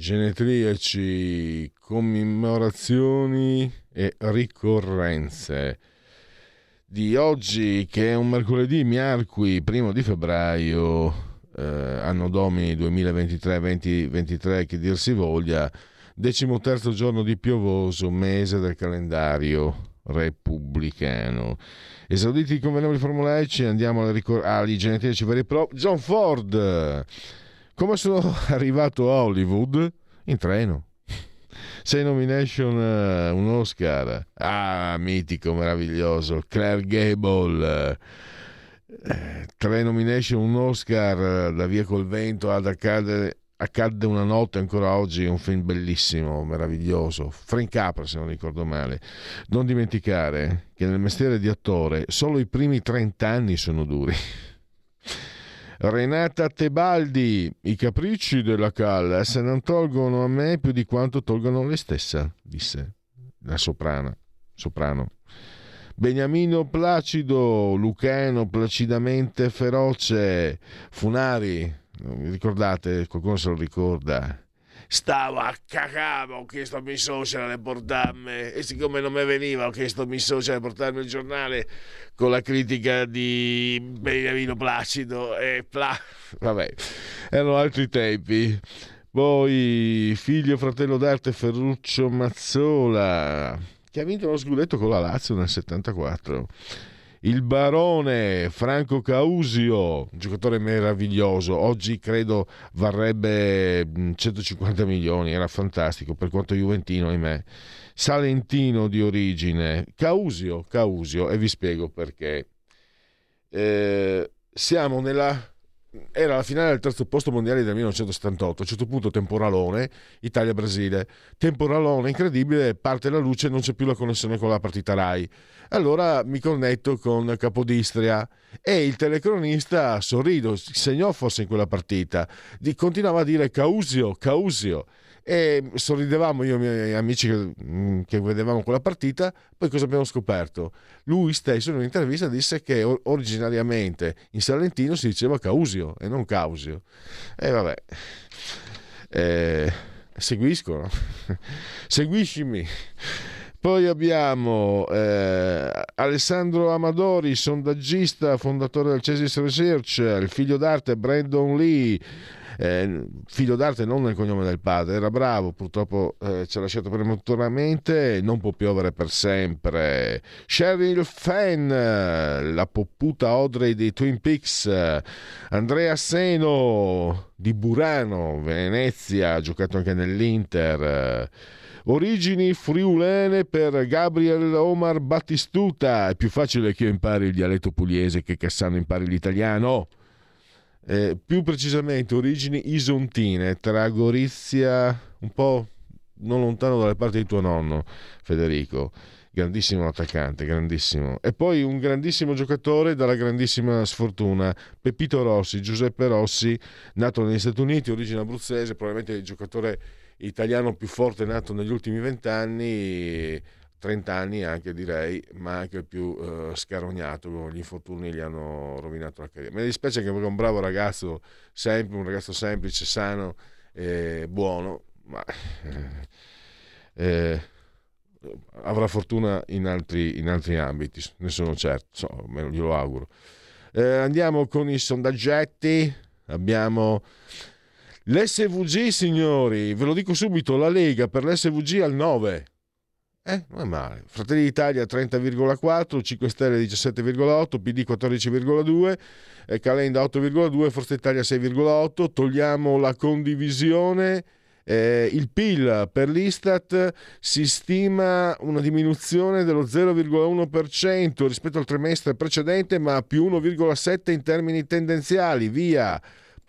Genetriaci, commemorazioni e ricorrenze di oggi che è un mercoledì miarqui, primo di febbraio, eh, anno domini 2023-2023 che dir si voglia, decimo terzo giorno di piovoso mese del calendario repubblicano. Esauditi i convenevoli formulaici, andiamo alle, ricor- agli genetriaci veri propri. John Ford! Come sono (laughs) arrivato a Hollywood? In treno. Sei nomination, eh, un Oscar. Ah, mitico, meraviglioso. Claire Gable. Eh, tre nomination, un Oscar, eh, da via col vento ad accadere accadde una notte ancora oggi, un film bellissimo, meraviglioso, Frank Capra se non ricordo male. Non dimenticare che nel mestiere di attore solo i primi 30 anni sono duri. Renata Tebaldi, i capricci della Callas non tolgono a me più di quanto tolgono lei stessa, disse la soprana, soprano. Beniamino Placido, Lucano placidamente feroce, Funari, ricordate, qualcuno se lo ricorda? Stavo a cacavo, ho chiesto a mia suocera di portarmi e siccome non mi veniva ho chiesto a mia suocera di portarmi il giornale con la critica di Beniamino Placido e pla... (laughs) vabbè, erano altri tempi. Poi figlio fratello d'arte Ferruccio Mazzola che ha vinto lo scudetto con la Lazio nel 74. Il barone Franco Causio, giocatore meraviglioso, oggi credo varrebbe 150 milioni, era fantastico per quanto Juventino, ahimè. Salentino di origine, Causio, Causio, e vi spiego perché. Eh, siamo nella era la finale del terzo posto mondiale del 1978. A un certo punto temporalone, Italia-Brasile. Temporalone incredibile, parte la luce non c'è più la connessione con la partita Rai. Allora mi connetto con Capodistria e il telecronista sorrido, segnò forse in quella partita, continuava a dire Causio, Causio e sorridevamo io e i miei amici che, mm, che, vedevamo quella partita poi cosa abbiamo scoperto? lui stesso in un'intervista disse che originariamente in Salentino si diceva Causio e non Causio. E vabbè eh, seguiscono (laughs) seguiscimi. Poi abbiamo eh, Alessandro Amadori, sondaggista, fondatore del Cesis Research, il figlio d'arte Brandon Lee, eh, figlio d'arte non nel cognome del padre, era bravo, purtroppo eh, ci ha lasciato prematuramente, non può piovere per sempre. Sheryl Fenn, la popputa Audrey dei Twin Peaks, Andrea Seno di Burano, Venezia, ha giocato anche nell'Inter. Origini friulene per Gabriel Omar Battistuta. È più facile che io impari il dialetto pugliese che Cassano impari l'italiano. Eh, più precisamente origini isontine tra Gorizia, un po' non lontano dalle parti di tuo nonno, Federico. Grandissimo attaccante, grandissimo. E poi un grandissimo giocatore dalla grandissima sfortuna, Pepito Rossi, Giuseppe Rossi, nato negli Stati Uniti, origine abruzzese, probabilmente il giocatore italiano più forte nato negli ultimi vent'anni, 30 anni anche direi, ma anche il più uh, scarognato, gli infortuni gli hanno rovinato la carriera. Mi dispiace che è un bravo ragazzo, sempre, un ragazzo semplice, sano, e buono, ma eh, avrà fortuna in altri, in altri, ambiti, ne sono certo, so, almeno glielo auguro. Eh, andiamo con i sondaggetti, abbiamo L'SVG, signori, ve lo dico subito, la Lega per l'SVG al 9. Eh, non è male. Fratelli d'Italia 30,4, 5 Stelle 17,8, PD 14,2, eh, Calenda 8,2, Forza Italia 6,8. Togliamo la condivisione. Eh, il PIL per l'Istat si stima una diminuzione dello 0,1% rispetto al trimestre precedente, ma più 1,7% in termini tendenziali. Via!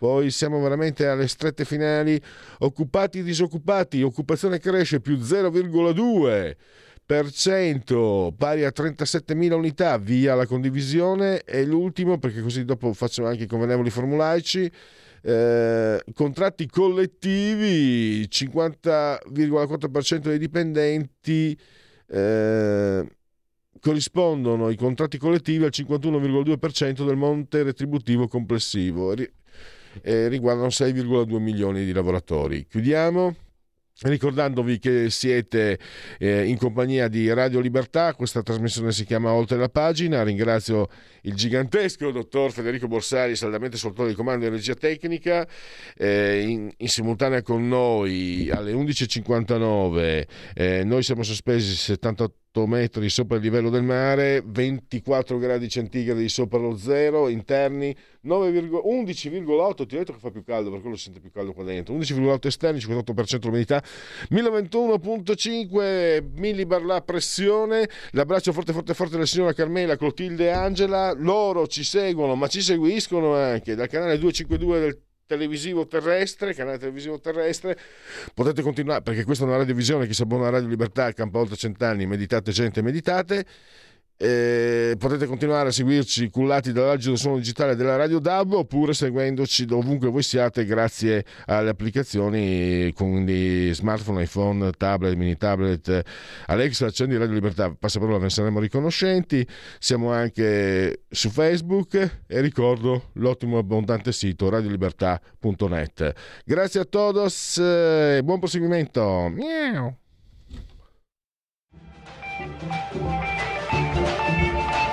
Poi siamo veramente alle strette finali. Occupati e disoccupati, occupazione cresce più 0,2%, pari a 37.000 unità, via la condivisione. E l'ultimo, perché così dopo faccio anche i convenevoli formulaici. Eh, contratti collettivi 50,4% dei dipendenti eh, corrispondono i contratti collettivi al 51,2% del monte retributivo complessivo eh, riguardano 6,2 milioni di lavoratori. Chiudiamo Ricordandovi che siete eh, in compagnia di Radio Libertà, questa trasmissione si chiama Oltre la pagina. Ringrazio il gigantesco dottor Federico Borsari, saldamente sotto il comando di regia tecnica, eh, in, in, simultanea con noi alle 11.59. Eh, noi siamo sospesi 78 metri sopra il livello del mare, 24 gradi centigradi sopra lo zero, interni 11,8, ti ho detto che fa più caldo, per quello si sente più caldo qua dentro, 11,8 esterni, 58% l'umidità, 1021.5 millibar la pressione, l'abbraccio forte forte forte della signora Carmela, Clotilde e Angela, loro ci seguono, ma ci seguiscono anche dal canale 252 del televisivo terrestre, canale televisivo terrestre, potete continuare, perché questa è una radiovisione, chi si abbona a Radio Libertà, campa oltre cent'anni, meditate gente, meditate, eh, potete continuare a seguirci cullati dall'agito suono digitale della Radio DAB oppure seguendoci dovunque voi siate grazie alle applicazioni quindi smartphone, iPhone, tablet, mini tablet. Alexa, accendi Radio Libertà, passaparola, ne saremo riconoscenti. Siamo anche su Facebook e ricordo l'ottimo e abbondante sito radiolibertà.net. Grazie a todos e buon proseguimento. Miau.